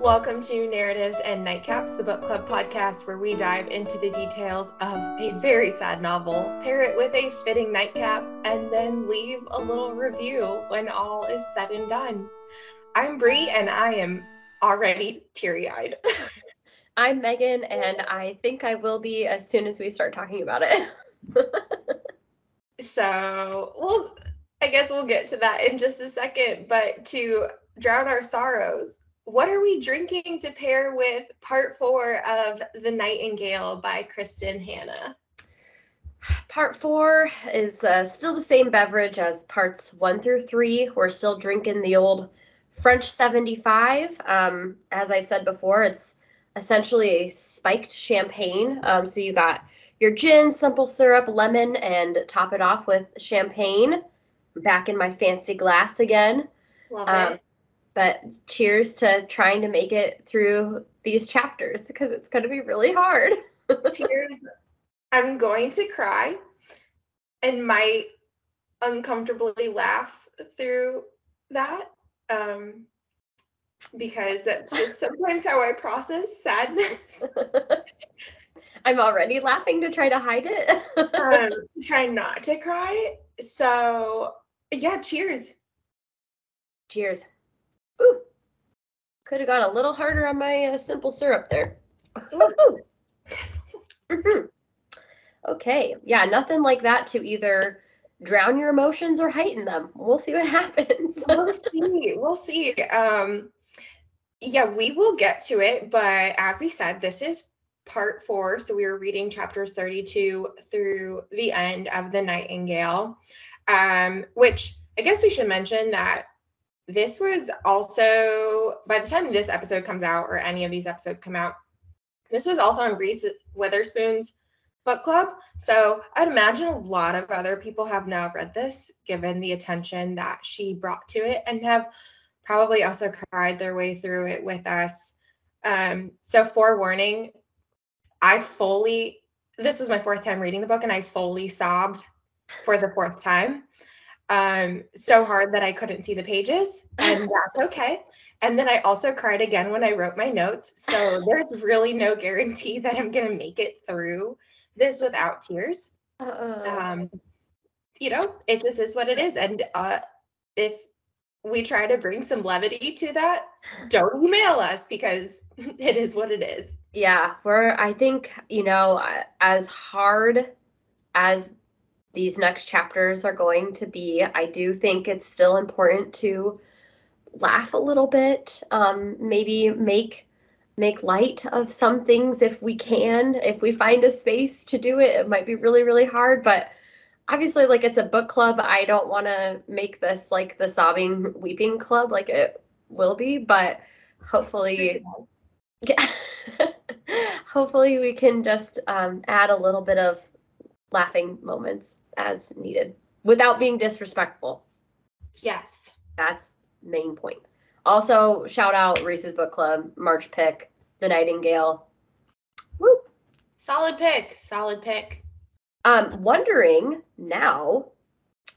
Welcome to Narratives and Nightcaps, the book club podcast where we dive into the details of a very sad novel, pair it with a fitting nightcap, and then leave a little review when all is said and done. I'm Bree, and I am already teary eyed. I'm Megan, and I think I will be as soon as we start talking about it. so, well, I guess we'll get to that in just a second, but to drown our sorrows, what are we drinking to pair with part four of The Nightingale by Kristin Hannah? Part four is uh, still the same beverage as parts one through three. We're still drinking the old French 75. Um, as I've said before, it's essentially a spiked champagne. Um, so you got your gin, simple syrup, lemon, and top it off with champagne. Back in my fancy glass again. Love um, it. But cheers to trying to make it through these chapters because it's going to be really hard. cheers. I'm going to cry and might uncomfortably laugh through that. Um, because that's just sometimes how I process sadness. I'm already laughing to try to hide it. um, try not to cry. So, yeah, cheers. Cheers. Ooh, could have got a little harder on my uh, simple syrup there. mm-hmm. Okay, yeah, nothing like that to either drown your emotions or heighten them. We'll see what happens. we'll see. We'll see. Um, yeah, we will get to it, but as we said, this is part four. So we were reading chapters 32 through the end of The Nightingale, um, which I guess we should mention that this was also by the time this episode comes out or any of these episodes come out this was also on reese witherspoon's book club. So i'd imagine a lot of other people have now read this given the attention that she brought to it and have probably also cried their way through it with us. Um, so forewarning i fully this was my fourth time reading the book and i fully sobbed for the fourth time um, so hard that I couldn't see the pages, and that's okay. And then I also cried again when I wrote my notes. So there's really no guarantee that I'm going to make it through this without tears. Um, you know, it just is what it is. And uh, if we try to bring some levity to that, don't email us because it is what it is. Yeah, we're, I think, you know, as hard as these next chapters are going to be. I do think it's still important to laugh a little bit, um, maybe make make light of some things if we can. If we find a space to do it, it might be really really hard, but obviously like it's a book club. I don't want to make this like the sobbing weeping club like it will be, but hopefully yeah. hopefully we can just um, add a little bit of laughing moments as needed without being disrespectful. Yes. That's main point. Also, shout out Reese's Book Club, March pick, The Nightingale. Woo! Solid pick. Solid pick. Um, wondering now,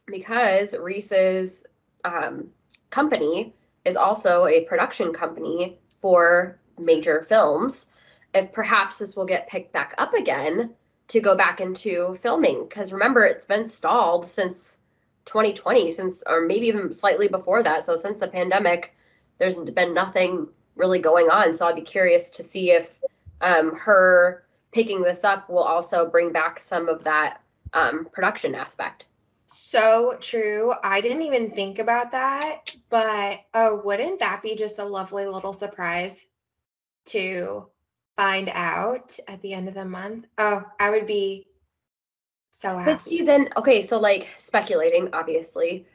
because Reese's um, company is also a production company for major films, if perhaps this will get picked back up again to go back into filming because remember it's been stalled since 2020 since or maybe even slightly before that. So since the pandemic there's been nothing really going on. So i'd be curious to see if um, her picking this up will also bring back some of that um, production aspect. So true. I didn't even think about that but oh wouldn't that be just a lovely little surprise to find out at the end of the month, oh, I would be so happy. But see, then, okay, so like speculating, obviously,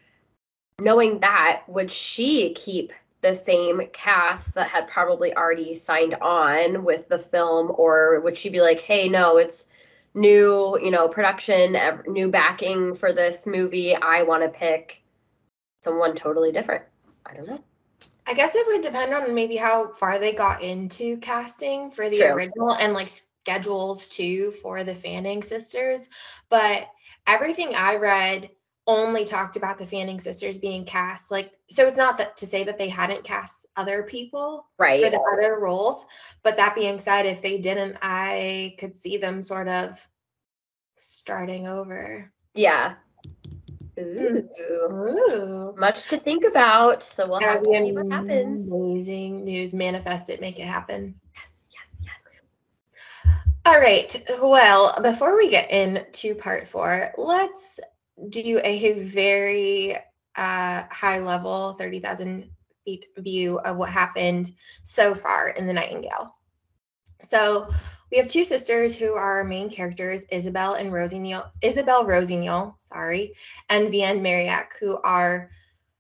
knowing that, would she keep the same cast that had probably already signed on with the film, or would she be like, hey, no, it's new, you know, production, new backing for this movie. I want to pick someone totally different. I don't know. I guess it would depend on maybe how far they got into casting for the True. original and like schedules too for the Fanning sisters. But everything I read only talked about the Fanning sisters being cast. Like, so it's not that to say that they hadn't cast other people right for the other roles. But that being said, if they didn't, I could see them sort of starting over. Yeah. Ooh. Ooh. Much to think about. So we'll have to see what happens. Amazing news. Manifest it, make it happen. Yes, yes, yes. All right. Well, before we get into part four, let's do a very uh, high level, 30,000 feet view of what happened so far in The Nightingale. So we have two sisters who are our main characters, Isabel and Rossignol, Isabel Rossignol, sorry, and Vianne Mauriac, who are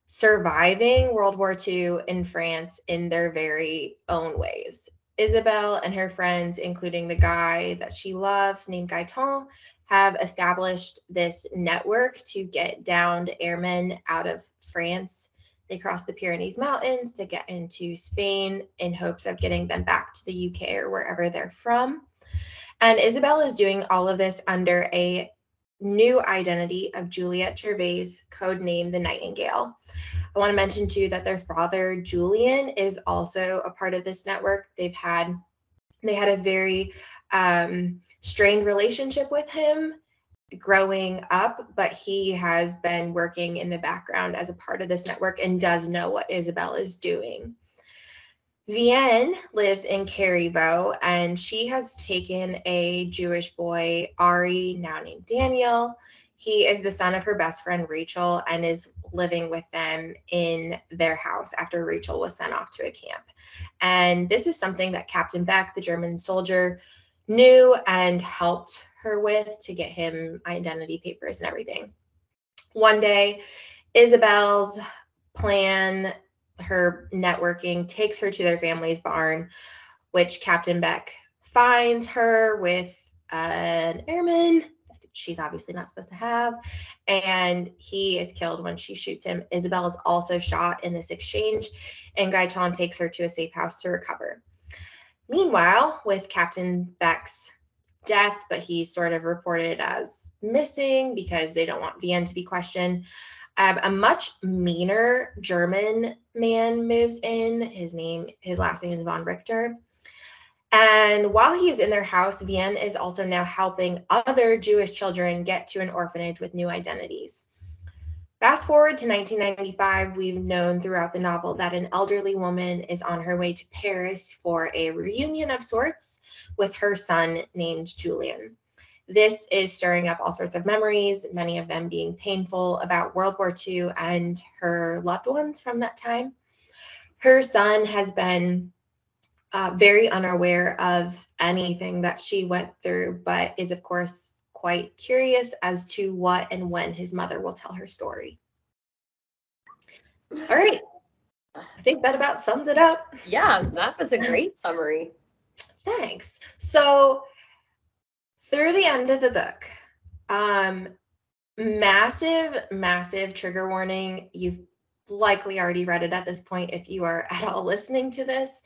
surviving World War II in France in their very own ways. Isabel and her friends, including the guy that she loves named Gaetan, have established this network to get downed airmen out of France. They cross the Pyrenees Mountains to get into Spain in hopes of getting them back to the UK or wherever they're from. And Isabel is doing all of this under a new identity of Juliette Gervaise, codenamed the Nightingale. I want to mention too that their father, Julien, is also a part of this network. They've had they had a very um, strained relationship with him growing up, but he has been working in the background as a part of this network and does know what Isabel is doing. Vianne lives in Carriveau and she has taken a Jewish boy, Ari, now named Daniel. He is the son of her best friend, Rachel, and is living with them in their house after Rachel was sent off to a camp. And this is something that Captain Beck, the German soldier, knew and helped her with to get him identity papers and everything. One day, Isabel's plan, her networking, takes her to their family's barn, which Captain Beck finds her with an airman she's obviously not supposed to have. And he is killed when she shoots him. Isabel is also shot in this exchange, and Gaetan takes her to a safe house to recover. Meanwhile, with Captain Beck's death, but he's sort of reported as missing because they don't want Vianne to be questioned. Um, a much meaner German man moves in. His name, his last name is von Richter. And while he is in their house, Vianne is also now helping other Jewish children get to an orphanage with new identities. Fast forward to 1995, we've known throughout the novel that an elderly woman is on her way to Paris for a reunion of sorts with her son named Julien. This is stirring up all sorts of memories, many of them being painful about World War II and her loved ones from that time. Her son has been uh, very unaware of anything that she went through, but is, of course, quite curious as to what and when his mother will tell her story. All right. I think that about sums it up. Yeah, that was a great summary. Thanks. So, through the end of the book, um, massive, massive trigger warning. You've likely already read it at this point if you are at all listening to this.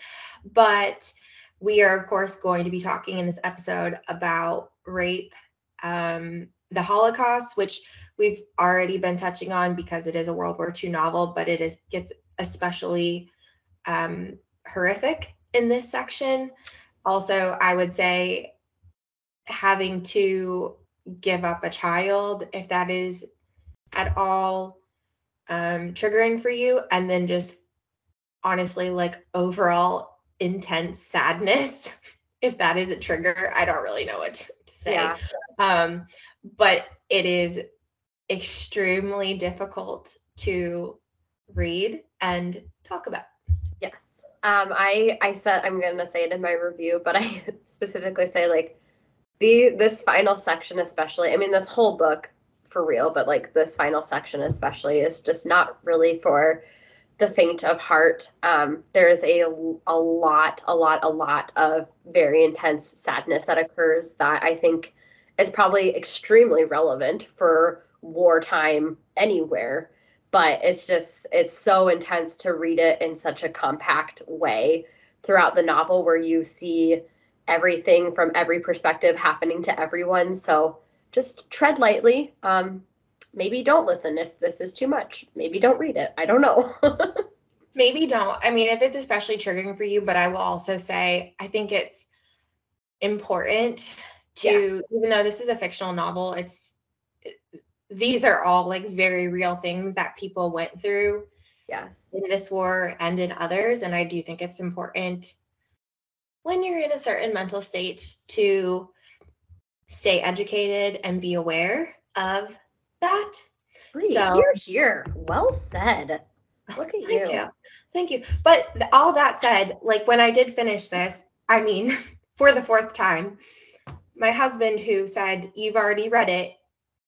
But we are, of course, going to be talking in this episode about rape, um, the Holocaust, which we've already been touching on because it is a World War II novel, but it is gets especially um, horrific in this section. Also, I would say having to give up a child, if that is at all um, triggering for you, and then just honestly, like overall intense sadness if that is a trigger i don't really know what to say. Yeah. um, but it is extremely difficult to read and talk about. Yes um, i i said i'm gonna say it in my review but i specifically say like the this final section especially i mean this whole book for real but like this final section especially is just not really for the faint of heart. Um, there's a, a lot, a lot, a lot of very intense sadness that occurs that I think is probably extremely relevant for wartime anywhere. But it's just, it's so intense to read it in such a compact way throughout the novel where you see everything from every perspective happening to everyone. So just tread lightly. Um, maybe don't listen if this is too much. Maybe don't read it. I don't know. maybe don't. I mean, if it's especially triggering for you, but I will also say I think it's important to yeah. even though this is a fictional novel, it's these are all like very real things that people went through. Yes. In this war and in others and I do think it's important when you're in a certain mental state to stay educated and be aware of that. Bree, so here, here. Well said. Look at Thank you. you. Thank you. But all that said, like when I did finish this, I mean, for the fourth time, my husband who said, You've already read it,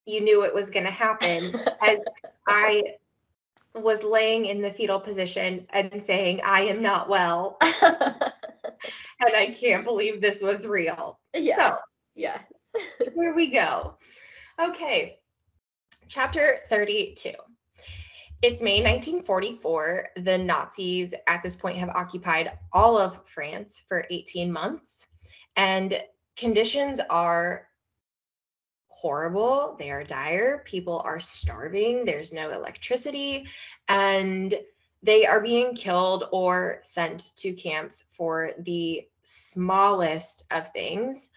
you knew it was going to happen, as I was laying in the fetal position and saying, I am not well. and I can't believe this was real. Yes. So, yes. here we go. Okay. Chapter 32. It's May 1944. The Nazis at this point have occupied all of France for 18 months, and conditions are horrible. They are dire. People are starving. There's no electricity, and they are being killed or sent to camps for the smallest of things.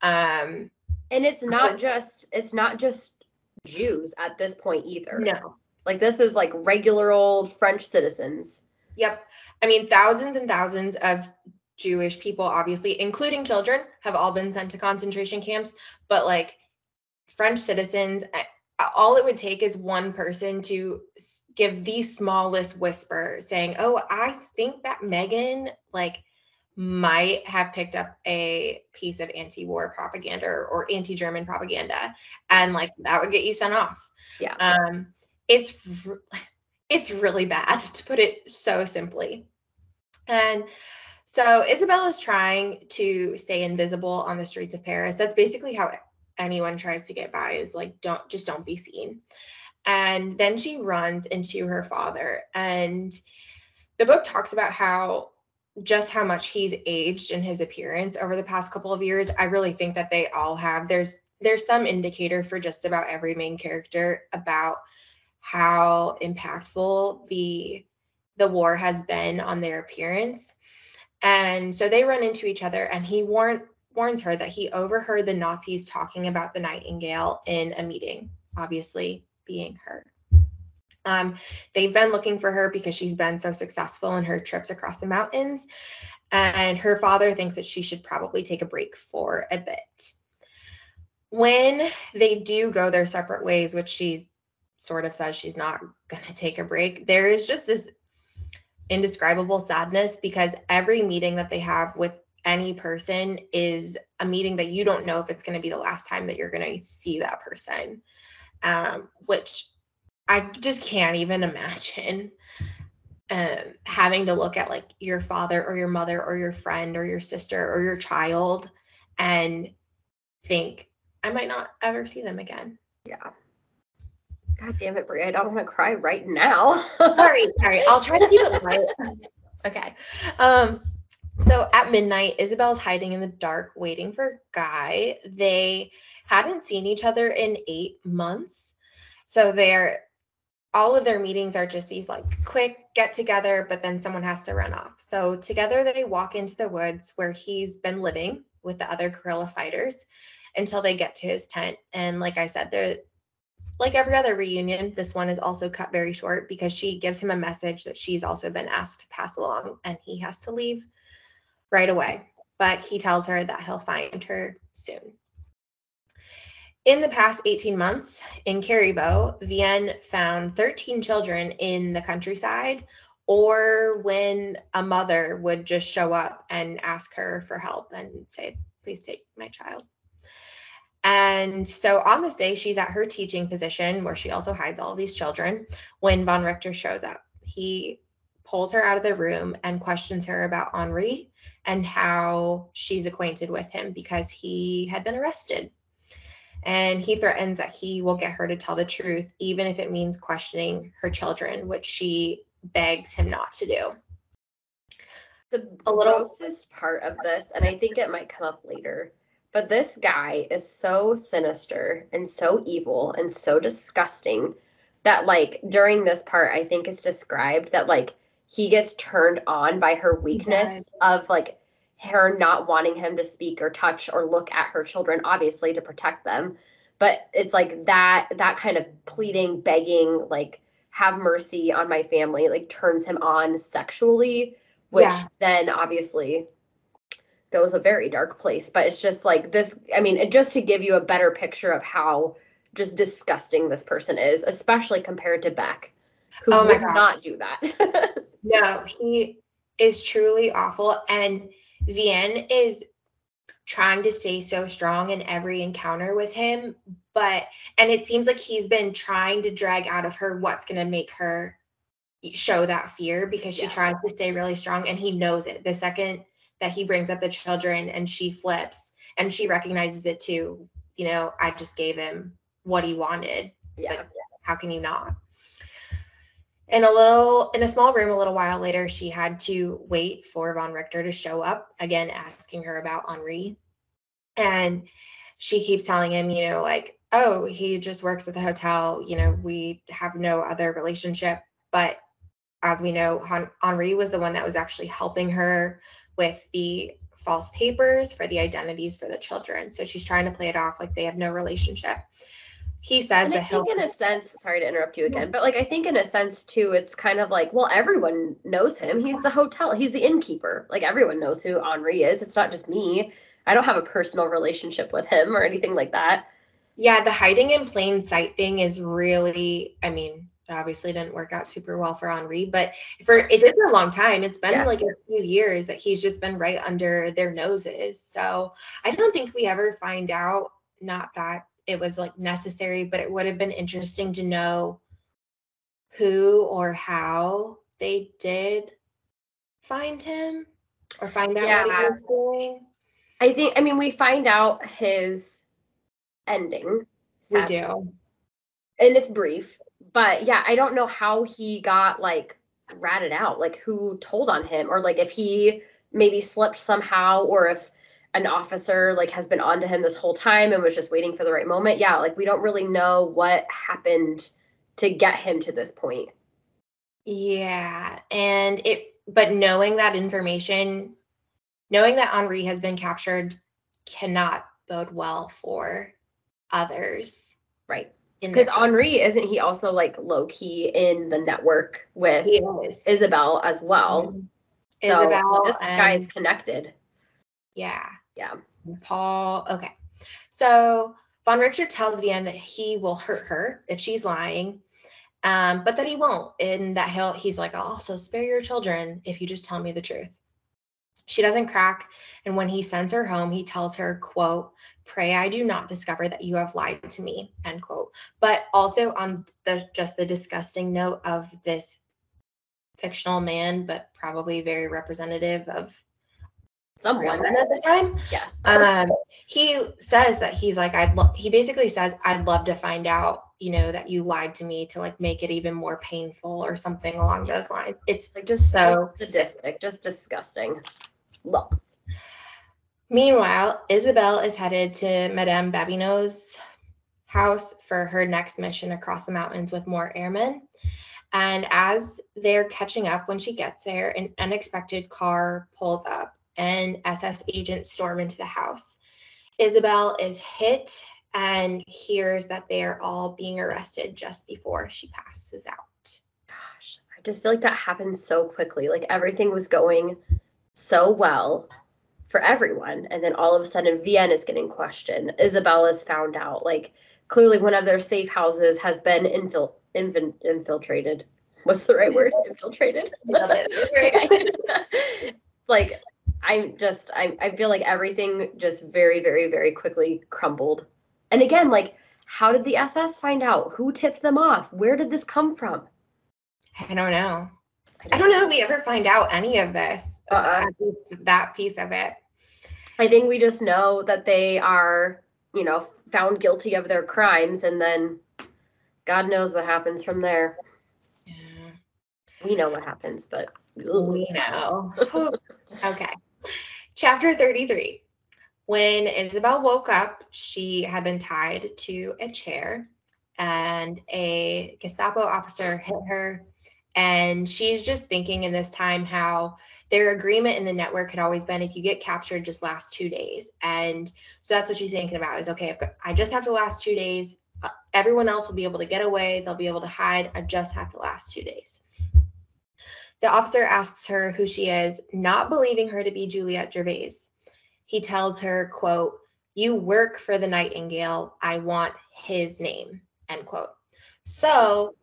Um, and it's not just it's not just Jews at this point either. No. Like this is like regular old French citizens. Yep. I mean thousands and thousands of Jewish people obviously including children have all been sent to concentration camps, but like French citizens all it would take is one person to give the smallest whisper saying, "Oh, I think that Megan like might have picked up a piece of anti-war propaganda or, anti-German propaganda, and like that would get you sent off. Yeah. Um, it's it's really bad to put it so simply. And so Isabelle is trying to stay invisible on the streets of Paris. That's basically how anyone tries to get by is like don't just don't be seen. And then she runs into her father and the book talks about how just how much he's aged in his appearance over the past couple of years. I really think that they all have. There's there's some indicator for just about every main character about how impactful the the war has been on their appearance. And so they run into each other and he warn, warns her that he overheard the Nazis talking about the Nightingale in a meeting, obviously being her. Um, they've been looking for her because she's been so successful in her trips across the mountains. And her father thinks that she should probably take a break for a bit. When they do go their separate ways, which she sort of says she's not going to take a break, there is just this indescribable sadness because every meeting that they have with any person is a meeting that you don't know if it's going to be the last time that you're going to see that person, um, which I just can't even imagine um, having to look at like your father or your mother or your friend or your sister or your child and think I might not ever see them again. Yeah. God damn it, Bree. I don't want to cry right now. sorry, sorry. I'll try to keep it light. Okay. Um, so at midnight, Isabelle's hiding in the dark, waiting for Guy. They hadn't seen each other in eight months. So they're all of their meetings are just these like quick get together, but then someone has to run off. So together they walk into the woods where he's been living with the other guerrilla fighters until they get to his tent. And like I said, they're like every other reunion, this one is also cut very short because she gives him a message that she's also been asked to pass along and he has to leave right away. But he tells her that he'll find her soon. In the past 18 months in Carriveau, Vianne found 13 children in the countryside, or when a mother would just show up and ask her for help and say, Please take my child. And so on this day, she's at her teaching position where she also hides all these children when Von Richter shows up. He pulls her out of the room and questions her about Henri and how she's acquainted with him because he had been arrested and he threatens that he will get her to tell the truth, even if it means questioning her children, which she begs him not to do. The a little grossest part of this, and I think it might come up later, But this guy is so sinister and so evil and so disgusting that like during this part I think it's described that like he gets turned on by her weakness of like her not wanting him to speak or touch or look at her children obviously to protect them. But it's like that that kind of pleading begging like have mercy on my family like turns him on sexually which yeah. then obviously goes a very dark place. But it's just like this i mean just to give you a better picture of how just disgusting this person is especially compared to beck who oh would God. not do that no he is truly awful and vianne is trying to stay so strong in every encounter with him but and it seems like he's been trying to drag out of her what's going to make her show that fear because she yeah. tries to stay really strong and he knows it the second that he brings up the children and she flips and she recognizes it too you know i just gave him what he wanted yeah how can you not in a little in a small room a little while later she had to wait for von richter to show up again asking her about henri and she keeps telling him you know like oh he just works at the hotel you know we have no other relationship but as we know henri was the one that was actually helping her with the false papers for the identities for the children. So she's trying to play it off like they have no relationship. He says and that I think in a sense, sorry to interrupt you again, but like I think in a sense too, it's kind of like, well, everyone knows him. He's the hotel, he's the innkeeper. Like everyone knows who Henri is. It's not just me. I don't have a personal relationship with him or anything like that. Yeah, the hiding in plain sight thing is really, I mean, it obviously didn't work out super well for Henri, but for it did for a long time. It's been yeah. like a few years that he's just been right under their noses. So I don't think we ever find out, not that it was like necessary, but it would have been interesting to know who or how they did find him or find out yeah. what he was doing. I think I mean we find out his ending. Sadly. We do. And it's brief but yeah, I don't know how he got like ratted out, like who told on him, or like if he maybe slipped somehow, or if an officer like has been on to him this whole time and was just waiting for the right moment. Yeah, like we don't really know what happened to get him to this point. Yeah, and it but knowing that information, knowing that Henri has been captured cannot bode well for others. Right because Henri isn't he also like low key in the network with Isabel as well. Mm-hmm. So Isabel, this guy is connected. Yeah, yeah. Paul. Okay, so von Richter tells Vianne that he will hurt her if she's lying, um, but that he won't, and that he'll he's like, I'll also spare your children if you just tell me the truth. She doesn't crack, and when he sends her home, he tells her, "quote pray I do not discover that you have lied to me, end quote. But also on the just the disgusting note of this fictional man, but probably very representative of someone at the time. Yes. Um, he says that he's like, I'd lo- he basically says, I'd love to find out, you know, that you lied to me to like make it even more painful or something along yeah. those lines. It's like just so sadistic, just disgusting. Look. Meanwhile, Isabel is headed to Madame Babineaux's house for her next mission across the mountains with more airmen. And as they're catching up when she gets there, an unexpected car pulls up and SS agents storm into the house. Isabel is hit and hears that they are all being arrested just before she passes out. Gosh, I just feel like that happened so quickly. Like everything was going so well for everyone. And then all of a sudden, Vianne is getting questioned. Isabella's found out. Like clearly, one of their safe houses has been infil- infin- infiltrated. What's the right word? Infiltrated. like I just I, I feel like everything just very very very quickly crumbled. And again, like how did the SS find out? Who tipped them off? Where did this come from? I don't know. I don't know that we ever find out any of this, uh-uh. Uh, that piece of it. I think we just know that they are, you know, found guilty of their crimes and then God knows what happens from there. Yeah. We know what happens, but we know. okay. Chapter 33. When Isabel woke up, she had been tied to a chair and a Gestapo officer hit her. And she's just thinking in this time how their agreement in the network had always been if you get captured, just last two days. And so that's what she's thinking about is okay, I just have to last two days. Uh, everyone else will be able to get away, they'll be able to hide. I just have to last two days. The officer asks her who she is, not believing her to be Juliette Gervaise he tells her, quote, you work for the Nightingale. I want his name, end quote. So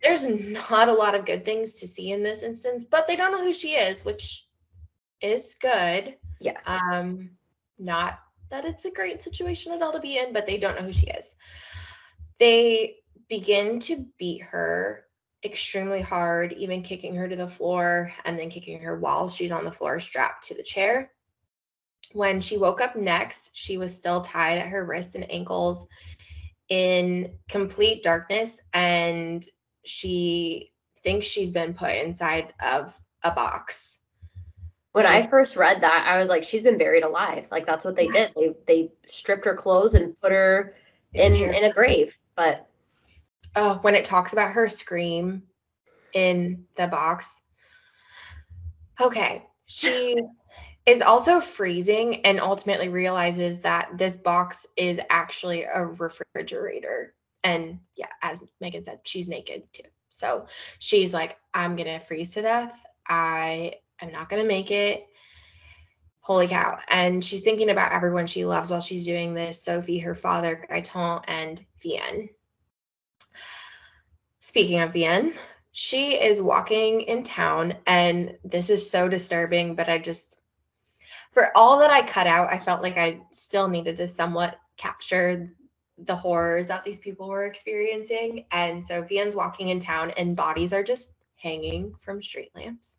there's not a lot of good things to see in this instance, but they don't know who she is, which is good. Yes. Um, not that it's a great situation at all to be in, but they don't know who she is. They begin to beat her extremely hard, even kicking her to the floor and then kicking her while she's on the floor strapped to the chair. When she woke up next, she was still tied at her wrists and ankles in complete darkness, and she thinks she's been put inside of a box. When I first read that, I was like, she's been buried alive. Like that's what they did. They they stripped her clothes and put her in in a grave. But oh, when it talks about her scream in the box. Okay. She is also freezing and ultimately realizes that this box is actually a refrigerator. And yeah, as Megan said, she's naked too. So she's like, I'm going to freeze to death. I am not going to make it. Holy cow. And she's thinking about everyone she loves while she's doing this Sophie, her father, Gaetan, and Vianne. Speaking of Vianne, she is walking in town, and this is so disturbing, but I just for all that I cut out, I felt like I still needed to somewhat capture the horrors that these people were experiencing. And so Vianne's walking in town and bodies are just hanging from street lamps.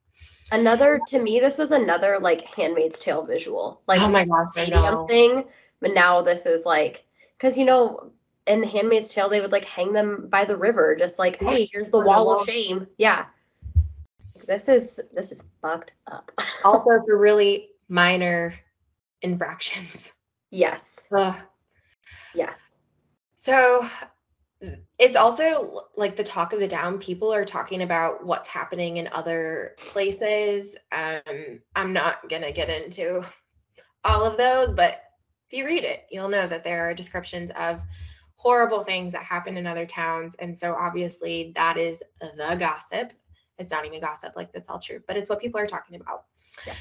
Another to me, this was another like Handmaid's Tale visual, like oh my gosh, stadium thing. But now this is like because you know in the Handmaid's Tale they would like hang them by the river, just like hey, here's the wall of shame. Yeah, this is this is fucked up. also, for really minor infractions. Yes. Ugh. Yes. So it's also like the talk of the down. People are talking about what's happening in other places. Um, I'm not gonna get into all of those, but if you read it, you'll know that there are descriptions of horrible things that happen in other towns. And so obviously that is the gossip. It's not even gossip, like that's all true, but it's what people are talking about. Yeah.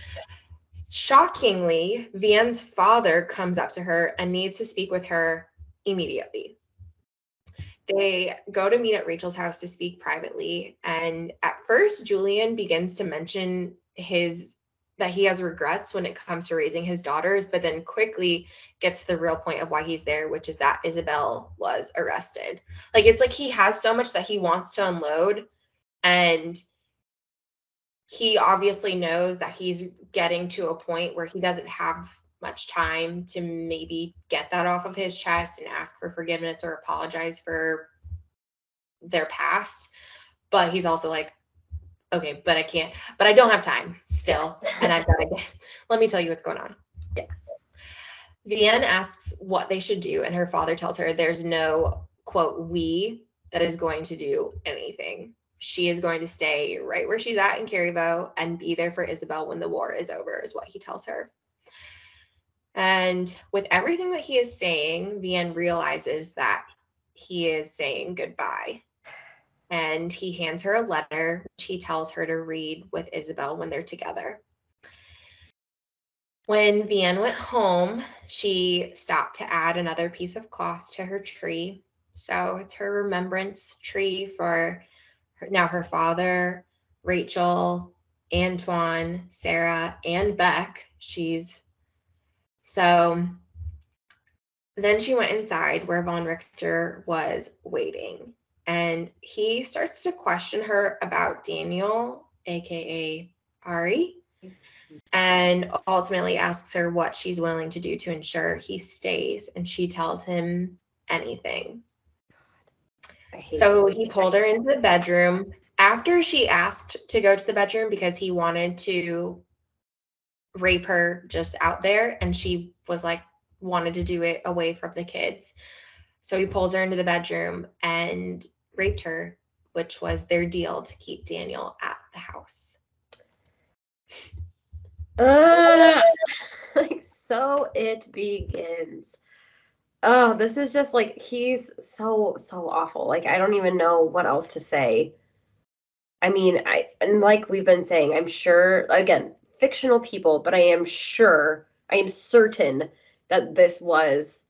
Shockingly, Vianne's father comes up to her and needs to speak with her immediately. They go to meet at Rachel's house to speak privately. And at first, Julien begins to mention his that he has regrets when it comes to raising his daughters, but then quickly gets to the real point of why he's there, which is that Isabel was arrested. Like it's like he has so much that he wants to unload and he obviously knows that he's getting to a point where he doesn't have much time to maybe get that off of his chest and ask for forgiveness or apologize for their past. But he's also like, okay, but I can't, but I don't have time still. and I've got to get, let me tell you what's going on. Yes. Vianne asks what they should do, and her father tells her there's no quote, we that is going to do anything she is going to stay right where she's at in Carriveau and be there for Isabel when the war is over, is what he tells her. And with everything that he is saying, Vianne realizes that he is saying goodbye. And he hands her a letter, which he tells her to read with Isabel when they're together. When Vianne went home, she stopped to add another piece of cloth to her tree. So it's her remembrance tree for now her father, Rachel, Antoine, Sarah, and Beck. She's so then she went inside where Von Richter was waiting and he starts to question her about Daniel, aka Ari, and ultimately asks her what she's willing to do to ensure he stays. And she tells him anything. So he pulled her into the bedroom after she asked to go to the bedroom because he wanted to rape her just out there and she was like wanted to do it away from the kids. So he pulls her into the bedroom and raped her, which was their deal to keep Daniel at the house. Uh, like so it begins. Oh, this is just like he's so so awful. Like I don't even know what else to say. I mean, I and like we've been saying, I'm sure again, fictional people, but I am sure, I am certain that this was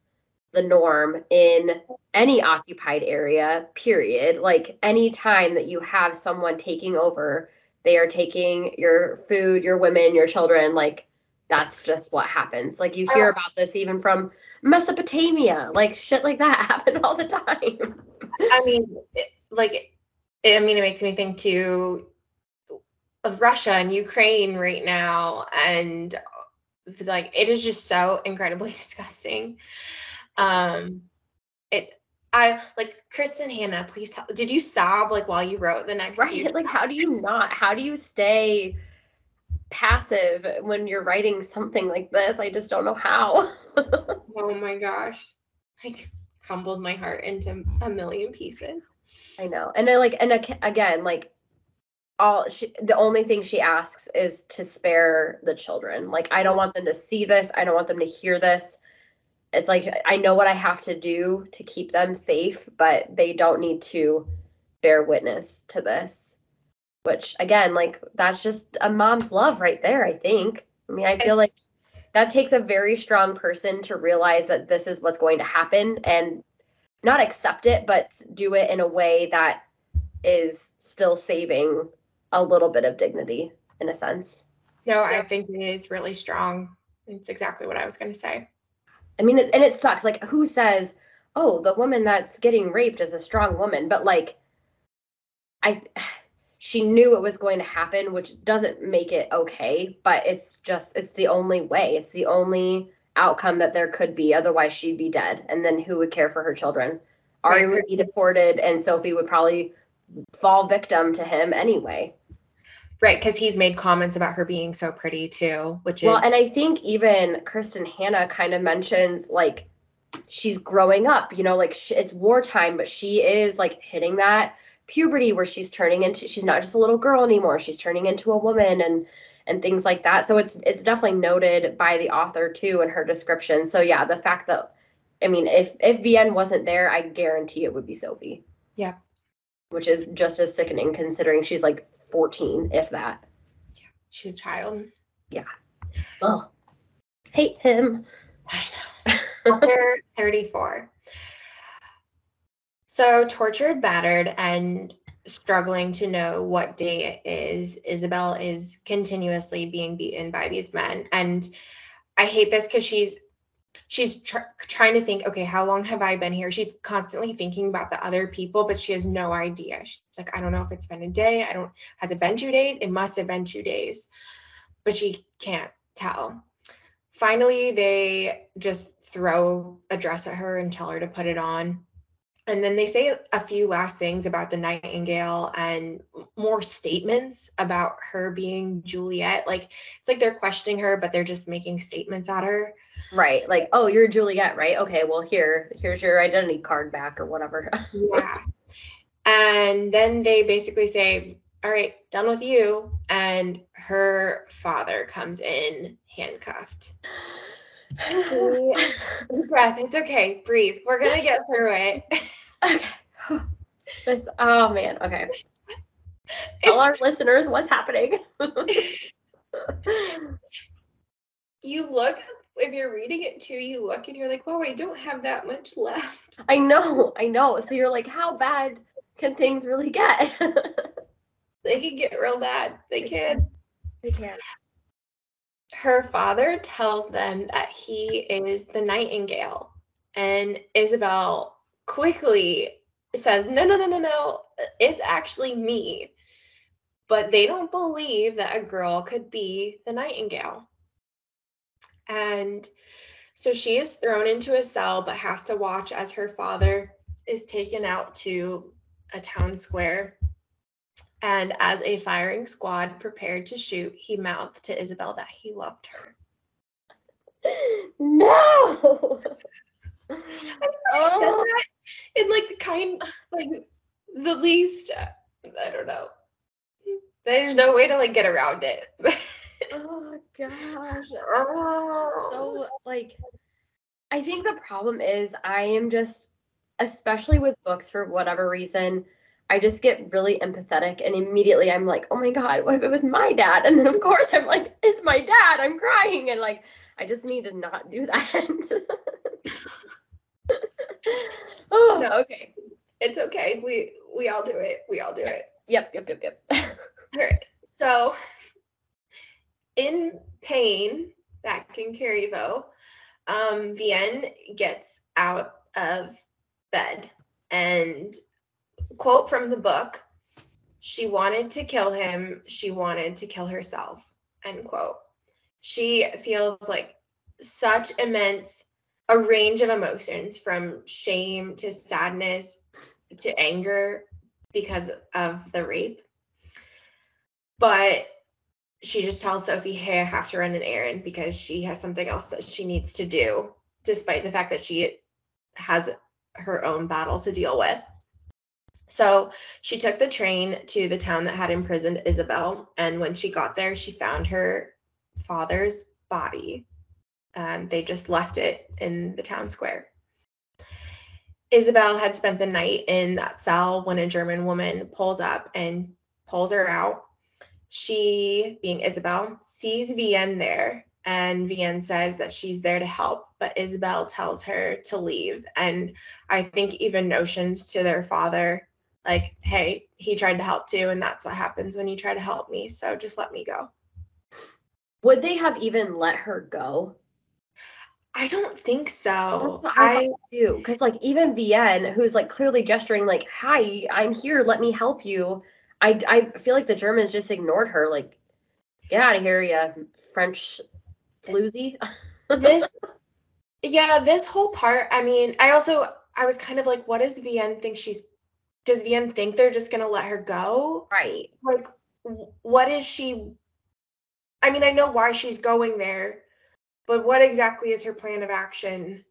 the norm in any occupied area, period. Like any time that you have someone taking over, they are taking your food, your women, your children, like that's just what happens. Like you hear oh. about this even from Mesopotamia, like shit like that happened all the time. I mean, like, I mean, it makes me think too of Russia and Ukraine right now, and like it is just so incredibly disgusting. Um, it. I like Kristin Hannah. Please tell. Did you sob like while you wrote the next? Right. Like, how do you not? How do you stay? passive when you're writing something like this. I just don't know how. oh my gosh. Like crumbled my heart into a million pieces. I know. And I like and again like all she, the only thing she asks is to spare the children. Like I don't want them to see this. I don't want them to hear this. It's like I know what I have to do to keep them safe, but they don't need to bear witness to this which again like that's just a mom's love right there i think. I mean i feel like that takes a very strong person to realize that this is what's going to happen and not accept it but do it in a way that is still saving a little bit of dignity in a sense. No i think it is really strong. It's exactly what i was going to say i mean it, and it sucks like who says oh the woman that's getting raped is a strong woman but like i she knew it was going to happen, which doesn't make it okay, but it's just it's the only way. It's the only outcome that there could be. Otherwise, she'd be dead, and then who would care for her children? Ari would be deported, and Sophie would probably fall victim to him anyway. Right, because he's made comments about her being so pretty too, which is well, and I think even Kristin Hannah kind of mentions like she's growing up, you know, like she, it's wartime, but she is like hitting that puberty where she's turning into she's not just a little girl anymore she's turning into a woman and and things like that. So it's it's definitely noted by the author too in her description. So yeah the fact that i mean if if Vianne wasn't there i guarantee it would be sophie yeah. Which is just as sickening considering she's like 14 if that. Yeah she's a child. Yeah. Ugh. hate him. I know. 34 so, tortured, battered, and struggling to know what day it is, Isabel is continuously being beaten by these men. And I hate this because she's she's tr- trying to think okay how long have i been here? She's constantly thinking about the other people but she has no idea. She's like i don't know if it's been a day. I don't has it been two days? It must have been two days but she can't tell. Finally they just throw a dress at her and tell her to put it on. And then they say a few last things about the nightingale and more statements about her being Juliette. Like it's like they're questioning her, but they're just making statements at her. Right. Like, oh, you're Juliette, right? Okay, well here, here's your identity card back or whatever. yeah. And then they basically say, All right, done with you. And her father comes in handcuffed. breath. It's okay. Breathe. We're gonna get through it. okay. This. Oh man. Okay. Tell our listeners what's happening. you look if you're reading it too. You look and you're like, "Whoa, I don't have that much left." I know. I know. So you're like, "How bad can things really get?" they can get real bad. They can. They can her father tells them that he is the nightingale. And Isabel quickly says, No, no, no, no, no, it's actually me. But they don't believe that a girl could be the nightingale. And so she is thrown into a cell, but has to watch as her father is taken out to a town square and as a firing squad prepared to shoot, he mouthed to Isabel that he loved her. no. I said oh. that in like the kind, like the least. I don't know. There's no way to like get around it. oh gosh. Oh. so like I think the problem is I am just especially with books for whatever reason I just get really empathetic and immediately I'm like, "Oh my god, what if it was my dad?" And then of course I'm like, "It's my dad." I'm crying and like I just need to not do that. oh, no, okay. It's okay. We we all do it. We all do it. Yep, yep, yep, yep. All right. So in pain back in Carriveau, um, gets out of bed and quote from the book, she wanted to kill him, she wanted to kill herself, end quote. She feels like such immense a range of emotions from shame to sadness to anger because of the rape. But she just tells Sophie, hey, I have to run an errand because she has something else that she needs to do, despite the fact that she has her own battle to deal with. So she took the train to the town that had imprisoned Isabel. And when she got there, she found her father's body. Um, they just left it in the town square. Isabel had spent the night in that cell when a German woman pulls up and pulls her out. She, being Isabel, sees Vianne there, and Vianne says that she's there to help, but Isabel tells her to leave. And I think even notions to their father, like, hey, he tried to help too, and that's what happens when you try to help me. So just let me go. Would they have even let her go? I don't think so. That's what I, I too. Because like even Vianne, who's like clearly gesturing like, "Hi, I'm here. Let me help you." I I feel like the Germans just ignored her. Like, get out of here, you French floozy. this yeah, this whole part, I mean, I also I was kind of like, what does Vianne think she's does Vianne think they're just gonna let her go? right. Like what is she I mean, I know why she's going there, but what exactly is her plan of action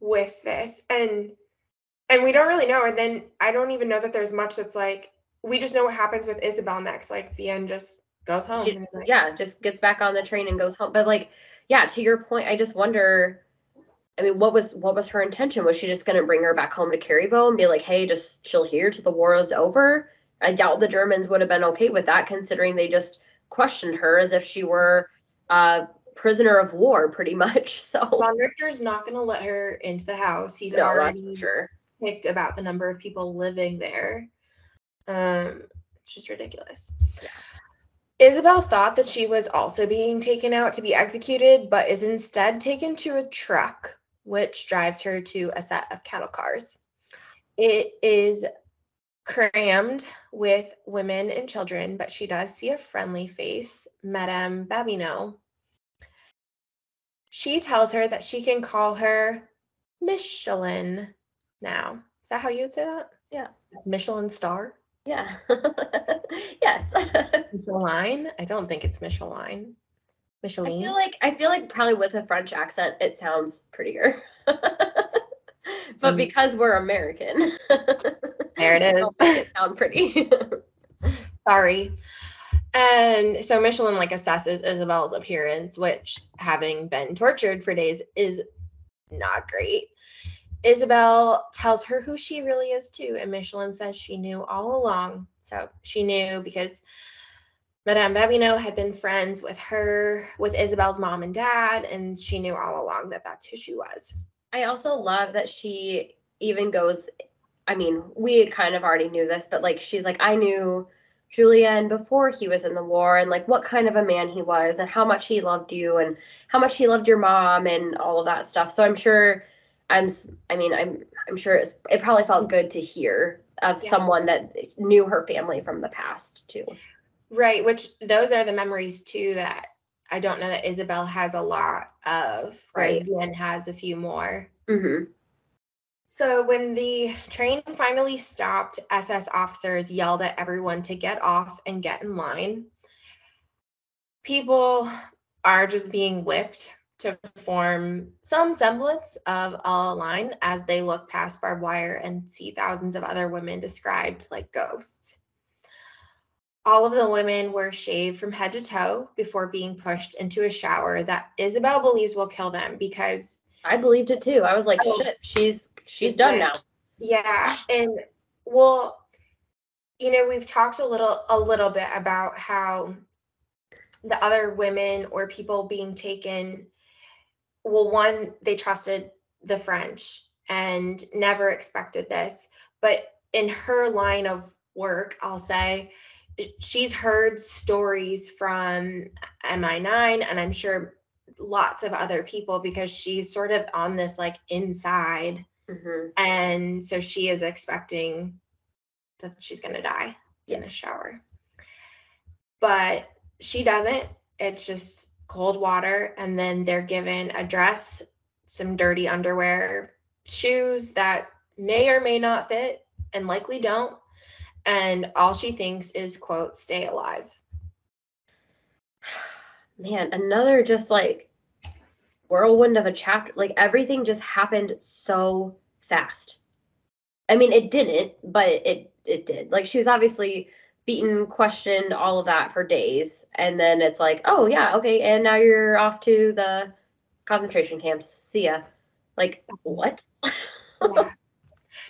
with this? And and we don't really know. And then I don't even know that there's much that's like we just know what happens with Isabel next. Like Vianne just goes home. She, like, yeah, just gets back on the train and goes home. But like, yeah, to your point, I just wonder. I mean, what was what was her intention? Was she just gonna bring her back home to Carriveau and be like, "Hey, just chill here till the war is over"? I doubt the Germans would have been okay with that, considering they just questioned her as if she were a prisoner of war, pretty much. So Von Richter's not gonna let her into the house. He's no, already sure. picked about the number of people living there. Um, it's just ridiculous. Yeah. Isabel thought that she was also being taken out to be executed, but is instead taken to a truck, which drives her to a set of cattle cars. It is crammed with women and children, but she does see a friendly face, Madame Babineau. She tells her that she can call her Michelin now. Is that how you would say that? Yeah. Michelin star? Yeah. yes. Michelin? I don't think it's Michelin. Micheline. I feel like I feel like probably with a French accent it sounds prettier. but Mm. because we're American, There it is. it sound pretty. Sorry. And so Michelin like assesses Isabel's appearance, which having been tortured for days is not great. Isabel tells her who she really is too, and Michelin says she knew all along. So she knew because Madame Babineau had been friends with her, with Isabel's mom and dad, and she knew all along that that's who she was. I also love that she even goes I mean, we kind of already knew this, but like she's like, I knew Julien before he was in the war and like what kind of a man he was and how much he loved you and how much he loved your mom and all of that stuff. So I'm sure I'm I mean, I'm I'm sure it's, it probably felt good to hear of Yeah. someone that knew her family from the past too. Right, which those are the memories too that I don't know that Isabel has a lot of, Right. Vianne has a few more. Mhm. So when the train finally stopped, SS officers yelled at everyone to get off and get in line. People are just being whipped to form some semblance of a line as they look past barbed wire and see thousands of other women described like ghosts. All of the women were shaved from head to toe before being pushed into a shower that Isabel believes will kill them because I believed it too. I was like, oh, shit, she's she's done now. Yeah, and well, you know, we've talked a little a little bit about how the other women or people being taken well one they trusted the french and never expected this but in her line of work i'll say she's heard stories from mi9 and i'm sure lots of other people because she's sort of on this like inside mm-hmm. and so she is expecting that she's going to die yeah. in the shower but she doesn't it's just cold water and then they're given a dress, some dirty underwear, shoes that may or may not fit and likely don't. And all she thinks is, quote, stay alive. Man, another just like whirlwind of a chapter. Like everything just happened so fast. I mean, it didn't, but it it did. Like she was obviously beaten, questioned, all of that for days. And then it's like, oh, yeah, okay. And now you're off to the concentration camps. See ya. Like, what? yeah.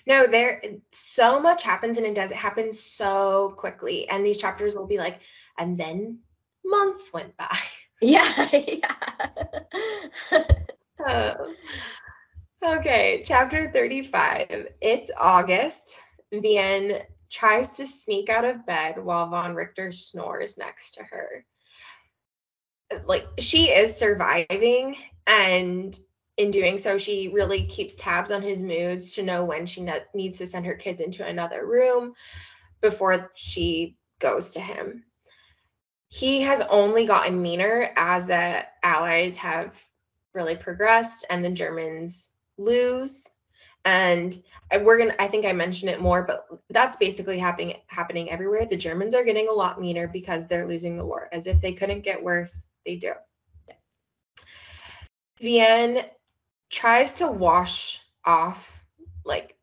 No, there so much happens and it does it happens so quickly. And these chapters will be like, and then months went by. Yeah. yeah. oh. Okay, chapter 35. It's August. Vianne tries to sneak out of bed while Von Richter snores next to her. Like she is surviving, and in doing so, she really keeps tabs on his moods to know when she ne- needs to send her kids into another room before she goes to him. He has only gotten meaner as the Allies have really progressed and the Germans lose. And we're gonna i think i mentioned it more but that's basically happening happening everywhere. The germans are getting a lot meaner because they're losing the war as if they couldn't get worse they do. Vianne tries to wash off like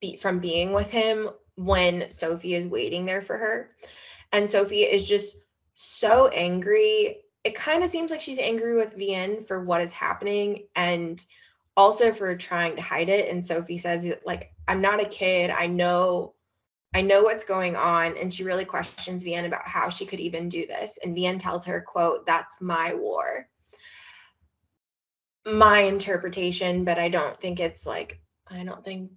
be, from being with him when sophie is waiting there for her. And sophie is just so angry. It kind of seems like she's angry with vianne for what is happening and also for trying to hide it. And sophie says like i'm not a kid. I know i know what's going on. And she really questions vianne about how she could even do this. And vianne tells her quote that's my war. My interpretation but i don't think it's like i don't think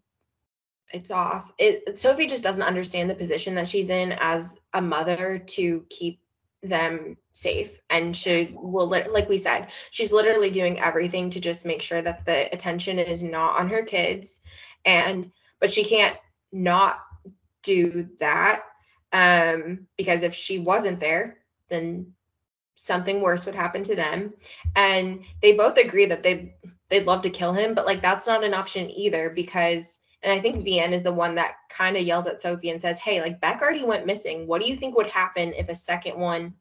it's off. It sophie just doesn't understand the position that she's in as a mother to keep them safe and she will like we said she's literally doing everything to just make sure that the attention is not on her kids and but she can't not do that um because if she wasn't there then something worse would happen to them and they both agree that they they'd love to kill him but like that's not an option either because and I think Vianne is the one that kind of yells at Sophie and says, Hey, like Beck already went missing. What do you think would happen if a second one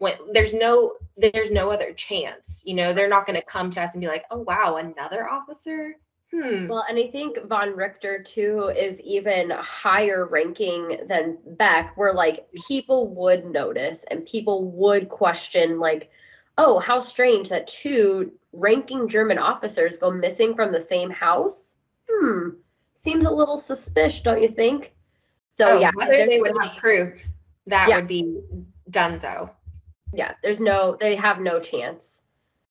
went? There's no there's no other chance. You know, they're not gonna come to us and be like, Oh wow, another officer? Hmm. Well, and I think Von Richter too is even higher ranking than Beck, where like people would notice and people would question, like, oh, how strange that two ranking German officers go missing from the same house. Hmm seems a little suspicious, don't you think? So oh, yeah, whether they would really, have proof, that yeah. would be so. Yeah, there's no, they have no chance.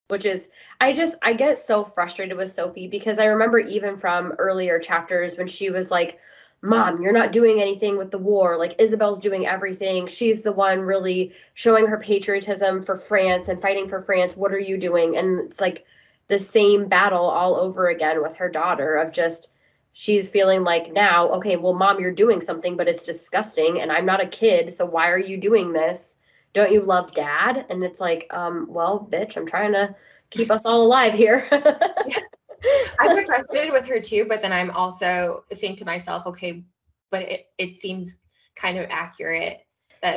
Which is, I just, I get so frustrated with Sophie because I remember even from earlier chapters when she was like, Mom, you're not doing anything with the war. Like Isabel's doing everything. She's the one really showing her patriotism for France and fighting for France. What are you doing? And it's like the same battle all over again with her daughter of just she's feeling like now, okay, well, mom, you're doing something, but it's disgusting, and I'm not a kid, so why are you doing this? Don't you love dad? And it's like, um, well, bitch, I'm trying to keep us all alive here. I'm frustrated with her too, but then I'm also think to myself, okay, but it, it seems kind of accurate that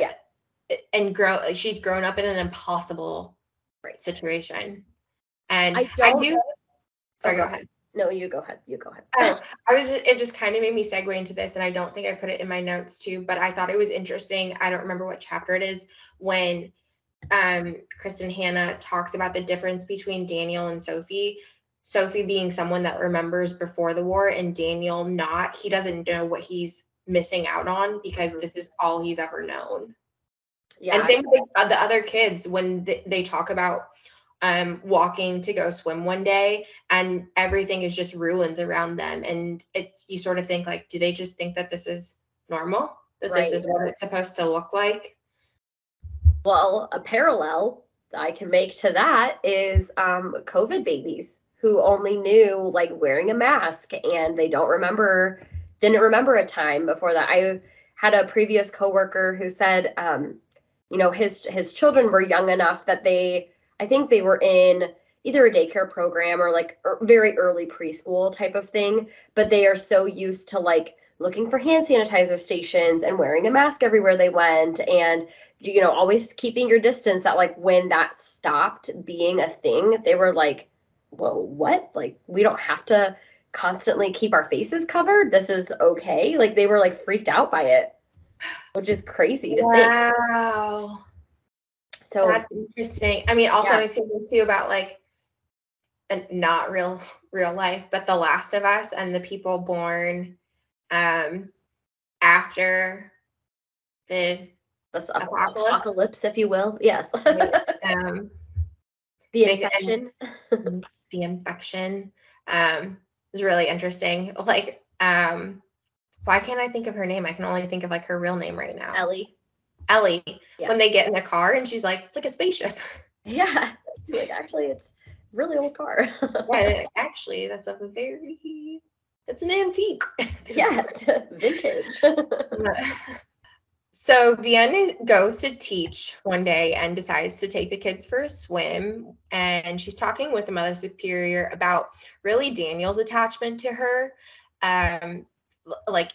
yes. and grow she's grown up in an impossible right. situation. And I don't. do. Sorry, go ahead. No, you go ahead. You go ahead. Oh, I was just, it just kind of made me segue into this, and I don't think I put it in my notes too, but I thought it was interesting. I don't remember what chapter it is when um Kristin Hannah talks about the difference between Daniel and Sophie. Sophie being someone that remembers before the war, and Daniel not. He doesn't know what he's missing out on because this is all he's ever known. Yeah. And same with the, the other kids when they, they talk about um, walking to go swim one day and everything is just ruins around them. And it's, you sort of think like, do they just think that this is normal? That Right. this is what it's supposed to look like? Well, a parallel I can make to that is um, COVID babies who only knew like wearing a mask and they don't remember, didn't remember a time before that. I had a previous coworker who said, um, you know, his his children were young enough that they, I think they were in either a daycare program or like er, very early preschool type of thing, but they are so used to like looking for hand sanitizer stations and wearing a mask everywhere they went and you know always keeping your distance that like when that stopped being a thing they were like whoa what? Like we don't have to constantly keep our faces covered? This is okay? Like they were like freaked out by it which is crazy to think. Wow. So That's interesting. I mean, also Yeah. makes me think too about like and not real real life, but The Last of Us and the people born um after the this Apocalypse? apocalypse if you will yes um the it- infection the infection um is really interesting. Like um why can't I think of her name? I can only think of like her real name right now. ellie Ellie. Yeah. When they get in the car and she's like, it's like a spaceship. yeah like actually it's a really old car Yeah, actually, that's a very it's an antique. yeah vintage So Vianne goes to teach one day and decides to take the kids for a swim. And she's talking with the mother superior about really Daniel's attachment to her. Um, like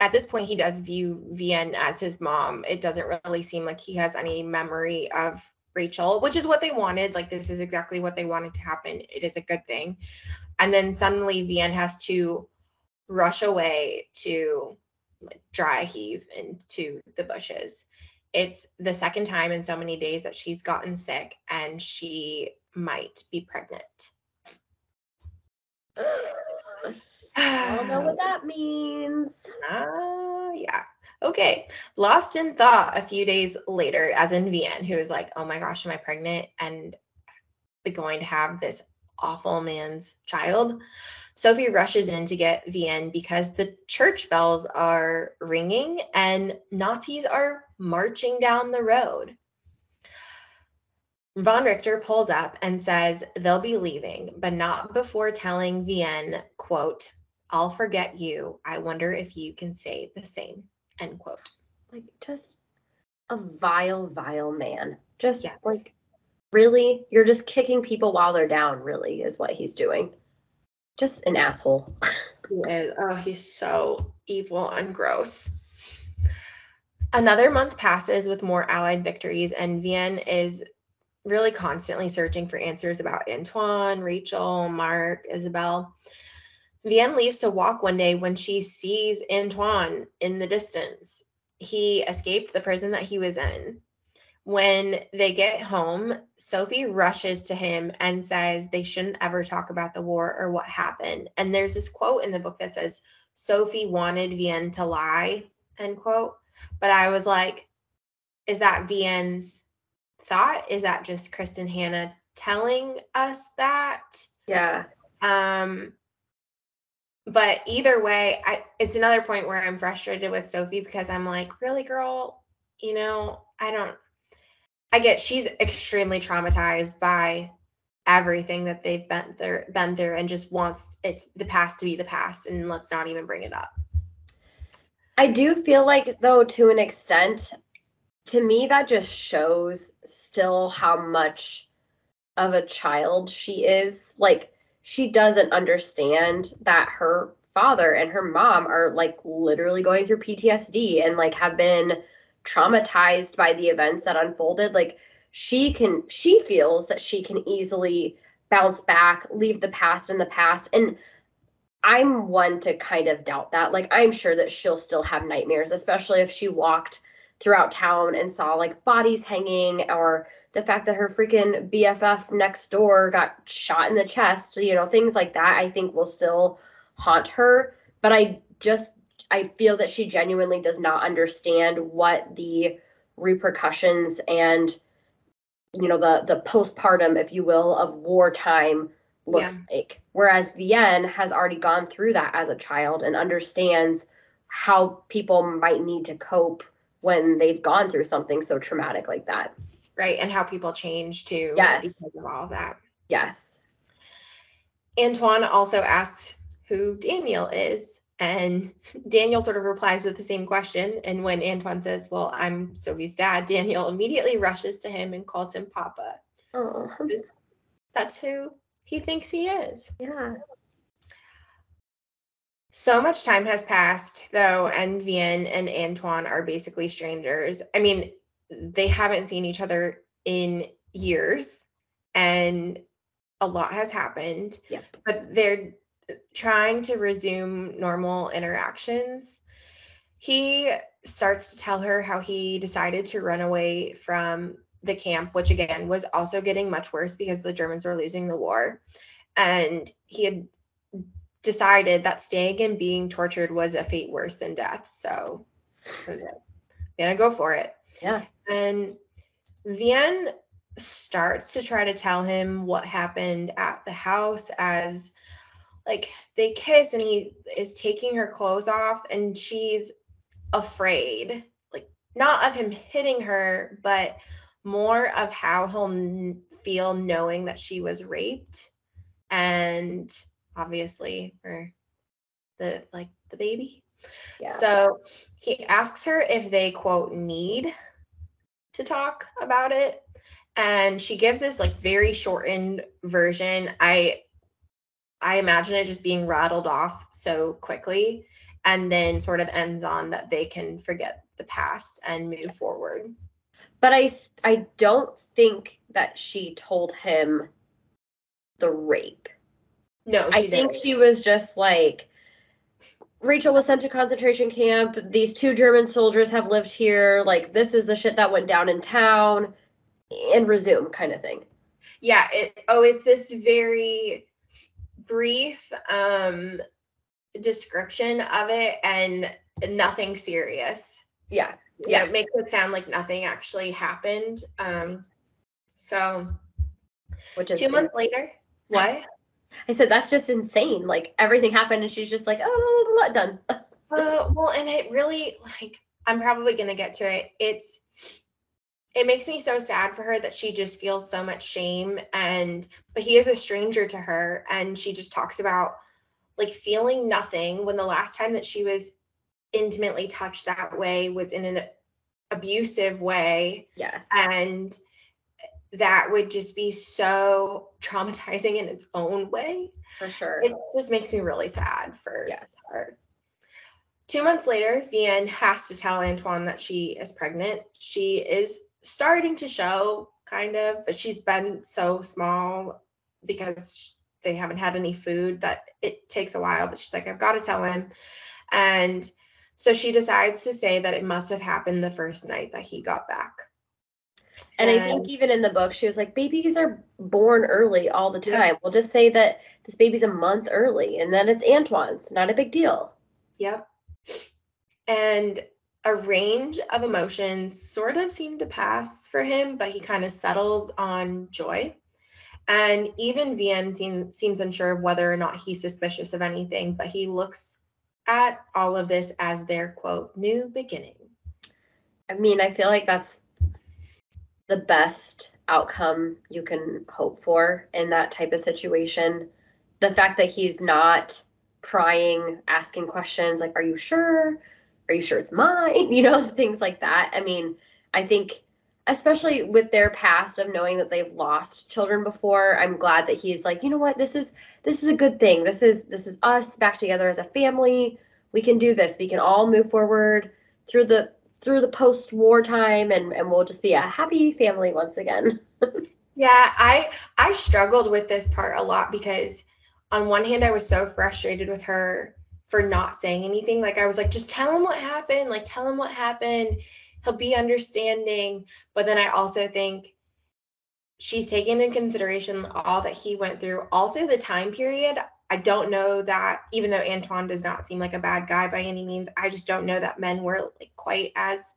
at this point, he does view Vianne as his mom. It doesn't really seem like he has any memory of Rachel, which is what they wanted. Like this is exactly what they wanted to happen. It is a good thing. And then suddenly Vianne has to rush away to like dry heave into the bushes. It's the second time in so many days that she's gotten sick and she might be pregnant. I don't know what that means. Ah, yeah. Okay. Lost in thought a few days later, as in Vianne, who is like, oh my gosh, am I pregnant? And going to have this awful man's child. Sophie rushes in to get Vianne because the church bells are ringing and Nazis are marching down the road. Von Richter pulls up and says they'll be leaving, but not before telling Vianne, quote, I'll forget you. I wonder if you can say the same, end quote. Like just a vile, vile man. Just Yes. like really, you're just kicking people while they're down. Really, is what he's doing. Just an asshole. He is. Oh, he's so evil and gross. Another month passes with more Allied victories, and Vianne is really constantly searching for answers about Antoine, Rachel, Marc, Isabel. Vianne leaves to walk one day when she sees Antoine in the distance. He escaped the prison that he was in. When they get home, Sophie rushes to him and says they shouldn't ever talk about the war or what happened. And there's this quote in the book that says, Sophie wanted Vianne to lie, end quote. But I was like, is that Vianne's thought? Is that just Kristin Hannah telling us that? Yeah. Um, but either way, I it's another point where I'm frustrated with Sophie because I'm like, really, girl, you know, I don't I get she's extremely traumatized by everything that they've been through been through and just wants it's the past to be the past and let's not even bring it up. I do feel like, though, to an extent, to me, that just shows still how much of a child she is. Like, she doesn't understand that her father and her mom are like literally going through PTSD and like have been traumatized by the events that unfolded. Like, she can, she feels that she can easily bounce back, leave the past in the past. And I'm one to kind of doubt that. Like, I'm sure that she'll still have nightmares, especially if she walked throughout town and saw like bodies hanging or the fact that her freaking BFF next door got shot in the chest, you know, things like that, I think will still haunt her. But I just, I feel that she genuinely does not understand what the repercussions and you know the the postpartum if you will of wartime looks yeah. like whereas Vianne has already gone through that as a child and understands how people might need to cope when they've gone through something so traumatic like that right and how people change too yes because of all of that yes antoine also asks who daniel is and Daniel sort of replies with the same question. And when Antoine says, Well, I'm Sophie's dad, Daniel immediately rushes to him and calls him Papa. Oh. That's who he thinks he is. Yeah. So much time has passed, though, and Vianne and Antoine are basically strangers. I mean, they haven't seen each other in years, and a lot has happened. Yep. But they're trying to resume normal interactions, he starts to tell her how he decided to run away from the camp, which again was also getting much worse because the Germans were losing the war. And he had decided that staying and being tortured was a fate worse than death. So it. Gonna go for it. Yeah. And Vianne starts to try to tell him what happened at the house as like they kiss and he is taking her clothes off and she's afraid like not of him hitting her but more of how he'll feel knowing that she was raped and obviously for the like the baby yeah. so he asks her if they quote need to talk about it and she gives this like very shortened version i I imagine it just being rattled off so quickly and then sort of ends on that they can forget the past and move forward. But I, I don't think that she told him the rape. No, I think she was just like, Rachel was sent to concentration camp. These two German soldiers have lived here. Like, this is the shit that went down in town and resume kind of thing. Yeah. It, oh, it's this very brief um description of it and nothing serious. Yeah. Yeah, yes. it makes it sound like nothing actually happened. Um so which is two months later. What? I said that's just insane. Like everything happened and she's just like, oh not done. uh, well, and it really like I'm probably gonna get to it. It's it makes me so sad for her that she just feels so much shame and but he is a stranger to her and she just talks about like feeling nothing when the last time that she was intimately touched that way was in an abusive way yes and that would just be so traumatizing in its own way for sure it just makes me really sad for yes her Two months later, Vianne has to tell Antoine that she is pregnant. She is starting to show kind of, but she's been so small because they haven't had any food that it takes a while. But she's like, I've got to tell him. And so she decides to say that it must have happened the first night that he got back. And, and I think even in the book, she was like, babies are born early all the time. Yep. We'll just say that this baby's a month early and then it's Antoine's. Not a big deal. Yep. And a range of emotions sort of seem to pass for him, but he kind of settles on joy. And even Vianne seem, seems unsure of whether or not he's suspicious of anything, but he looks at all of this as their quote, new beginning. I mean, I feel like that's the best outcome you can hope for in that type of situation. The fact that he's not prying, asking questions like, Are you sure? are you sure it's mine? You know, things like that. I mean, I think especially with their past of knowing that they've lost children before, I'm glad that he's like, you know what, this is this is a good thing. This is this is us back together as a family. We can do this. We can all move forward through the through the post-war time and and we'll just be a happy family once again. Yeah, I I struggled with this part a lot because on one hand I was so frustrated with her for not saying anything. Like I was like, just tell him what happened. Like tell him what happened. He'll be understanding. But then I also think she's taking in consideration all that he went through. Also the time period. I don't know that even though Antoine does not seem like a bad guy by any means, I just don't know that men were like quite as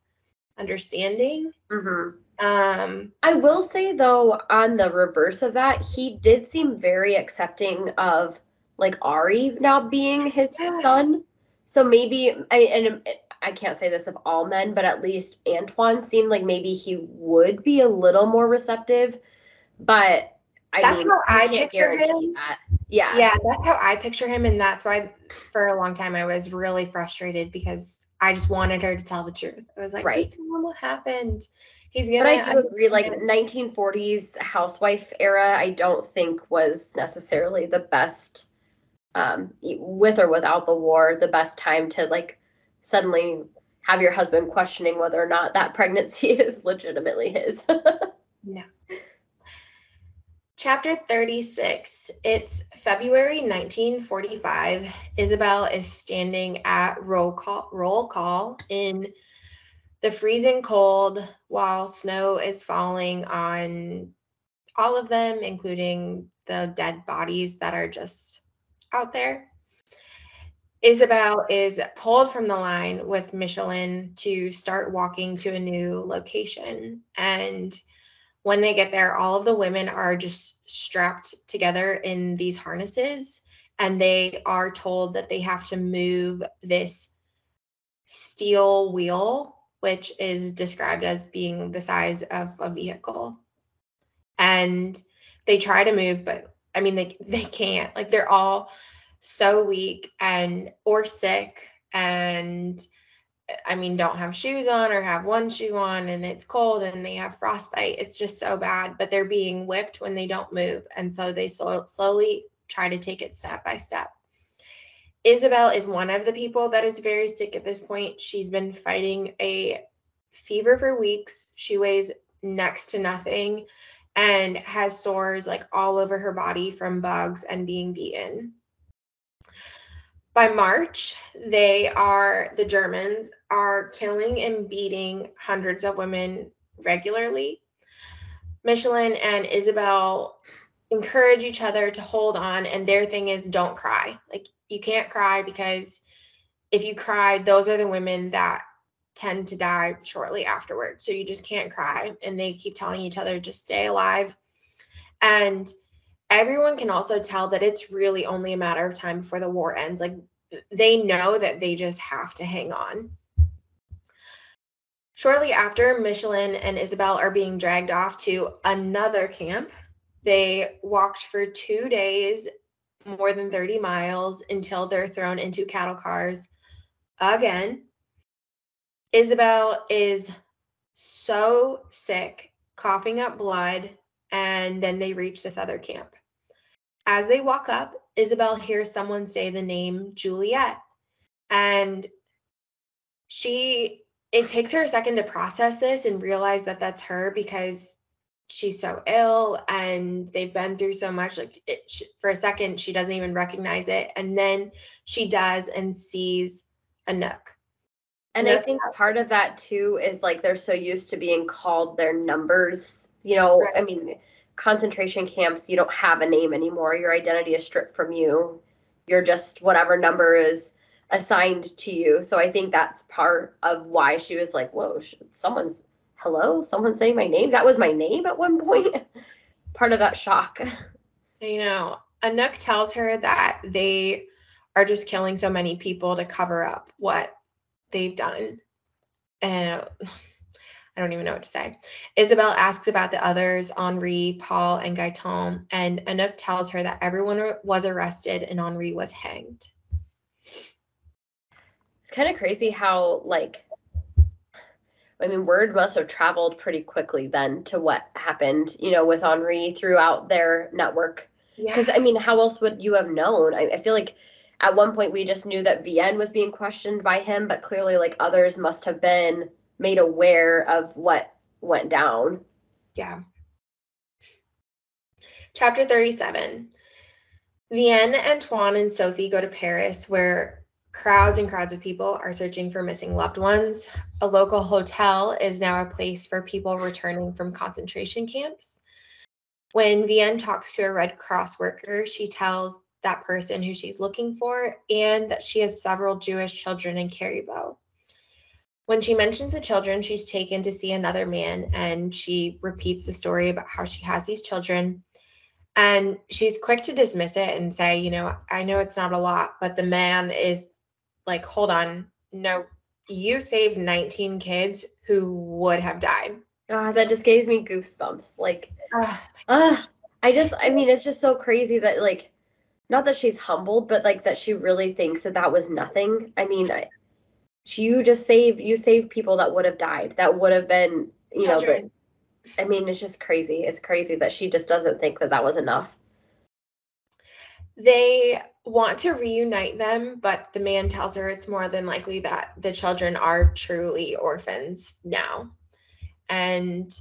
understanding. Mm-hmm. Um, I will say though, on the reverse of that, he did seem very accepting of like Ari now being his Yeah. son. So maybe I and I can't say this of all men, but at least Antoine seemed like maybe he would be a little more receptive. But I That's mean, how you I can't guarantee him. that. Yeah. yeah, that's how I picture him. And that's why for a long time I was really frustrated because I just wanted her to tell the truth. I was like, Right. just tell him what happened. He's gonna But I do agree, like 1940s housewife era, I don't think was necessarily the best, um, with or without the war, the best time to like suddenly have your husband questioning whether or not that pregnancy is legitimately his. Chapter 36. It's February 1945. Isabel is standing at roll call, roll call in the freezing cold while snow is falling on all of them, including the dead bodies that are just out there. Isabel is pulled from the line with Michelin to start walking to a new location. And when they get there, all of the women are just strapped together in these harnesses, and they are told that they have to move this steel wheel, which is described as being the size of a vehicle. And they try to move, but I mean, they, they can't. Like, they're all so weak and or sick and I mean, don't have shoes on or have one shoe on and it's cold and they have frostbite. It's just so bad, but they're being whipped when they don't move. And so they slow, slowly try to take it step by step. Isabel is one of the people that is very sick at this point. She's been fighting a fever for weeks. She weighs next to nothing and has sores like all over her body from bugs and being beaten by March, they are the Germans are killing and beating hundreds of women regularly. Michelin and Isabel encourage each other to hold on, and their thing is don't cry. Like you can't cry because if you cry, those are the women that tend to die shortly afterwards. So you just can't cry. And they keep telling each other just stay alive. And everyone can also tell that it's really only a matter of time before the war ends. Like they know that they just have to hang on. Shortly after, Michelin and Isabel are being dragged off to another camp. They walked for two days, more than 30 miles, until they're thrown into cattle cars again. Isabel is so sick, coughing up blood, and then they reach this other camp. As they walk up, Isabel hears someone say the name Juliette. And she, it takes her a second to process this and realize that that's her because she's so ill and they've been through so much. Like, it, sh for a second, she doesn't even recognize it. And then she does and sees Anouk. And I think part of that too is like they're so used to being called their numbers. You know, Right. I mean, concentration camps, you don't have a name anymore. Your identity is stripped from you. You're just whatever number is assigned to you. So I think that's part of why she was like, whoa, someone's, hello, someone's saying my name. That was my name at one point. part of that shock. You know, Anouk tells her that they are just killing so many people to cover up what they've done. And I don't even know what to say. Isabel asks about the others, Henri, Paul, and Gaetan, and Anouk tells her that everyone was arrested and Henri was hanged. It's kind of crazy how like I mean word must have traveled pretty quickly then to what happened, you know, with Henri throughout their network. Yeah. Because I mean, how else would you have known? I, I feel like at one point we just knew that Vianne was being questioned by him, but clearly like others must have been made aware of what went down. Yeah. Chapter 37. Vianne, Antoine, and Sophie go to Paris, where crowds and crowds of people are searching for missing loved ones. A local hotel is now a place for people returning from concentration camps. When Vianne talks to a Red Cross worker, she tells that person who she's looking for and that she has several Jewish children in Carriveau. When she mentions the children, she's taken to see another man and she repeats the story about how she has these children. And she's quick to dismiss it and say, you know, I know it's not a lot, but the man is like, hold on, no, you saved 19 kids who would have died. Ah, that just gave me goosebumps. Like, uh, I just, I mean, it's just so crazy that like not that she's humbled, but like that she really thinks that that was nothing. I mean, I, you just saved you saved people that would have died. That would have been, you know. But, I mean, it's just crazy. It's crazy that she just doesn't think that that was enough. They want to reunite them, but the man tells her it's more than likely that the children are truly orphans now. And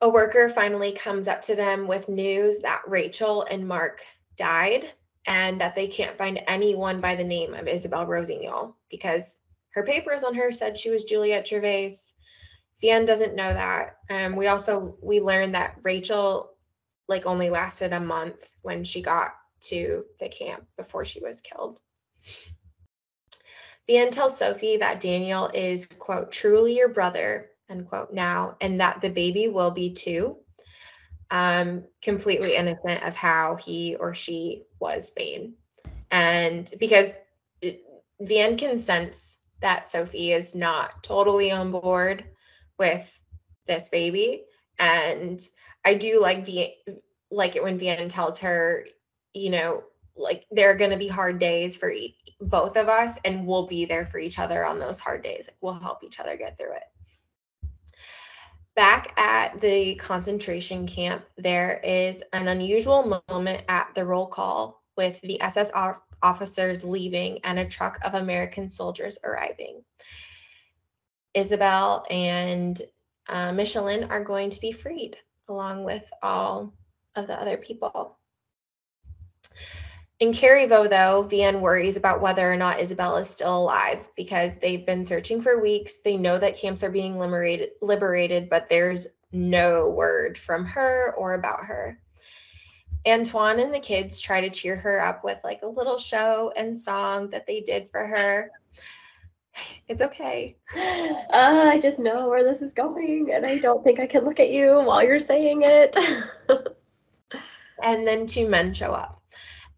a worker finally comes up to them with news that Rachel and Marc died and that they can't find anyone by the name of Isabel Rossignol because her papers on her said she was Juliette Gervaise. Vianne doesn't know that. Um, we also we learned that Rachel like only lasted a month when she got to the camp before she was killed. Vianne tells Sophie that Daniel is, quote, truly your brother, unquote, now, and that the baby will be too um, completely innocent of how he or she was made. And because Vianne can sense that Sophie is not totally on board with this baby. And I do like v- like it when Vianne tells her, you know, like there are going to be hard days for e- both of us and we'll be there for each other on those hard days. We'll help each other get through it. Back at the concentration camp, there is an unusual moment at the roll call with the SS officers leaving and a truck of American soldiers arriving. Isabel and uh, Micheline are going to be freed along with all of the other people. In Carriveau, though, Vianne worries about whether or not Isabel is still alive because they've been searching for weeks. They know that camps are being liberated, liberated, but there's no word from her or about her. Antoine and the kids try to cheer her up with like a little show and song that they did for her. It's okay. Uh, I just know where this is going, and I don't think I can look at you while you're saying it. and then two men show up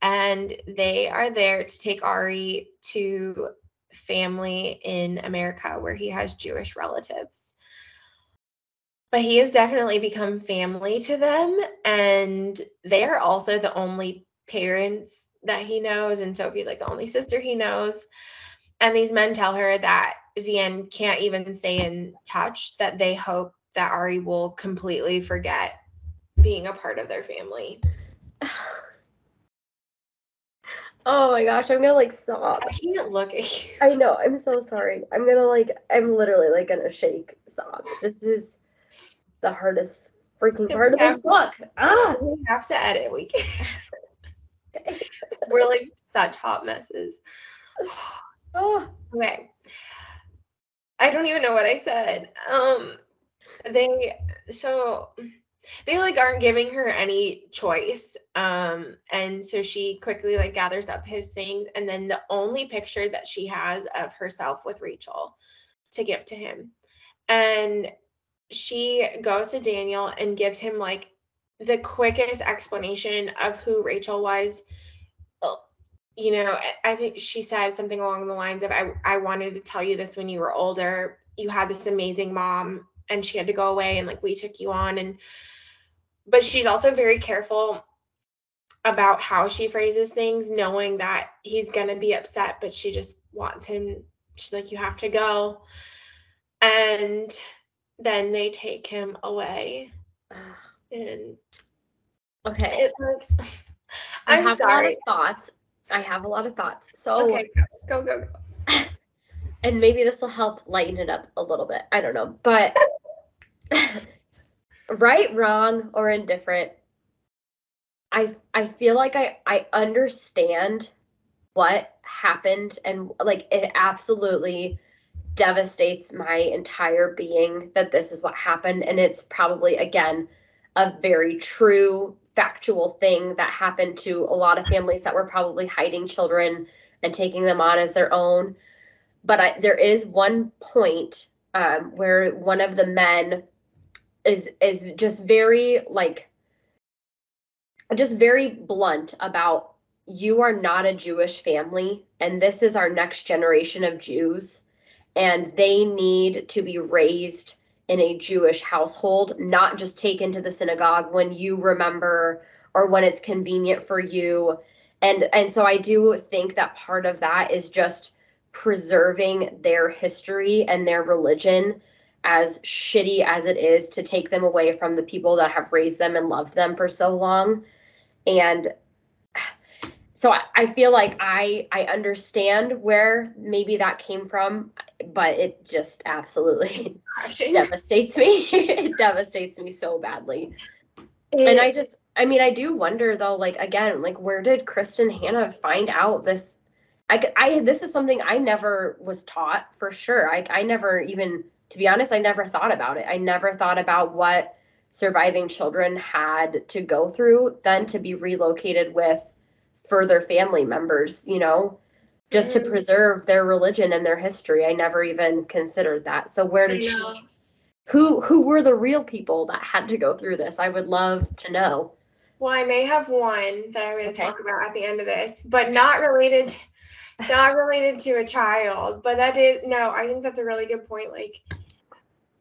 and they are there to take Ari to family in America where he has Jewish relatives. But he has definitely become family to them, and they are also the only parents that he knows, and Sophie's like the only sister he knows. And these men tell her that Vianne can't even stay in touch, that they hope that Ari will completely forget being a part of their family. Oh my gosh, I'm gonna like sob. I can't look at you. I know, I'm so sorry. I'm gonna like, I'm literally like gonna shake sob. This is the hardest freaking part of this book. Ah, we have to edit. We can. We're like such hot messes. oh, okay. I don't even know what I said. Um, they so they like aren't giving her any choice um and so she quickly like gathers up his things and then the only picture that she has of herself with Rachel to give to him and she goes to Daniel and gives him like the quickest explanation of who Rachel was you know i think she says something along the lines of I, I wanted to tell you this when you were older you had this amazing mom and she had to go away and like we took you on and but she's also very careful about how she phrases things, knowing that he's going to be upset, but she just wants him. She's like, You have to go. And then they take him away. And okay. like, I have sorry. a lot of thoughts. I have a lot of thoughts. So okay, go, go, go. go. and maybe this will help lighten it up a little bit. I don't know. But right, wrong, or indifferent, I I feel like I I understand what happened and like it absolutely devastates my entire being that this is what happened. And it's probably again a very true factual thing that happened to a lot of families that were probably hiding children and taking them on as their own. But I, there is one point um, where one of the men is is just very like just very blunt about you are not a Jewish family and this is our next generation of Jews and they need to be raised in a Jewish household, not just taken to the synagogue when you remember or when it's convenient for you. And and so I do think that part of that is just preserving their history and their religion as shitty as it is to take them away from the people that have raised them and loved them for so long and so I, I feel like i i understand where maybe that came from but it just absolutely devastates me it devastates me so badly it, and i just i mean i do wonder though like again like where did Kristin Hannah find out this I, I this is something I never was taught for sure. I, I never even, to be honest, I never thought about it. I never thought about what surviving children had to go through then to be relocated with further family members, you know, just to preserve their religion and their history. I never even considered that. So where did she who who were the real people that had to go through this? I would love to know. Well, I may have one that I'm going to okay. talk about at the end of this, but not related not related to a child, but that is no, I think that's a really good point. Like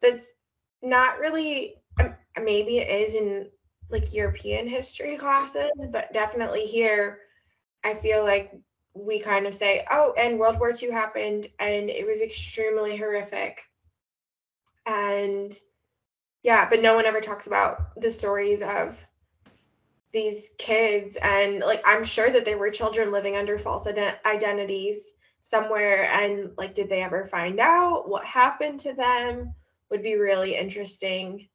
that's not really um, maybe it is in like European history classes, but definitely here I feel like we kind of say, oh, and World War II happened and it was extremely horrific. And yeah, but no one ever talks about the stories of these kids. And like i'm sure that there were children living under false ident- identities somewhere and like did they ever find out what happened to them? Would be really interesting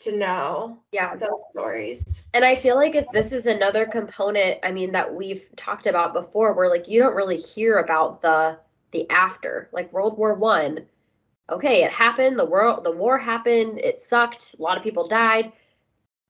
to know yeah. those stories. And i feel like if this is another component i mean that we've talked about before where like you don't really hear about the the after like world war one. Okay it happened the world the war happened it sucked a lot of people died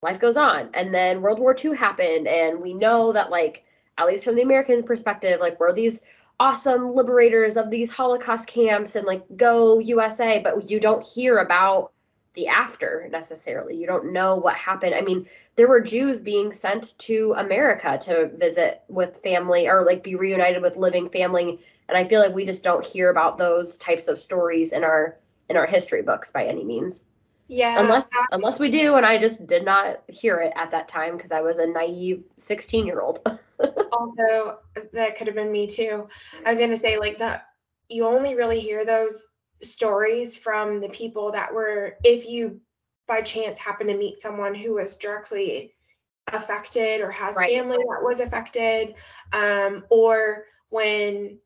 life goes on. And then World War II happened, and we know that, like, at least from the American perspective, like, we're these awesome liberators of these Holocaust camps and, like, go USA, but you don't hear about the after necessarily. You don't know what happened. I mean, there were Jews being sent to America to visit with family or, like, be reunited with living family. And I feel like we just don't hear about those types of stories in our in our history books by any means. Yeah. Unless unless we do and I just did not hear it at that time because I was a naive 16 year old. also, that could have been me too. I was gonna say like that you only really hear those stories from the people that were if you by chance happen to meet someone who was directly affected or has right. family that was affected um, or when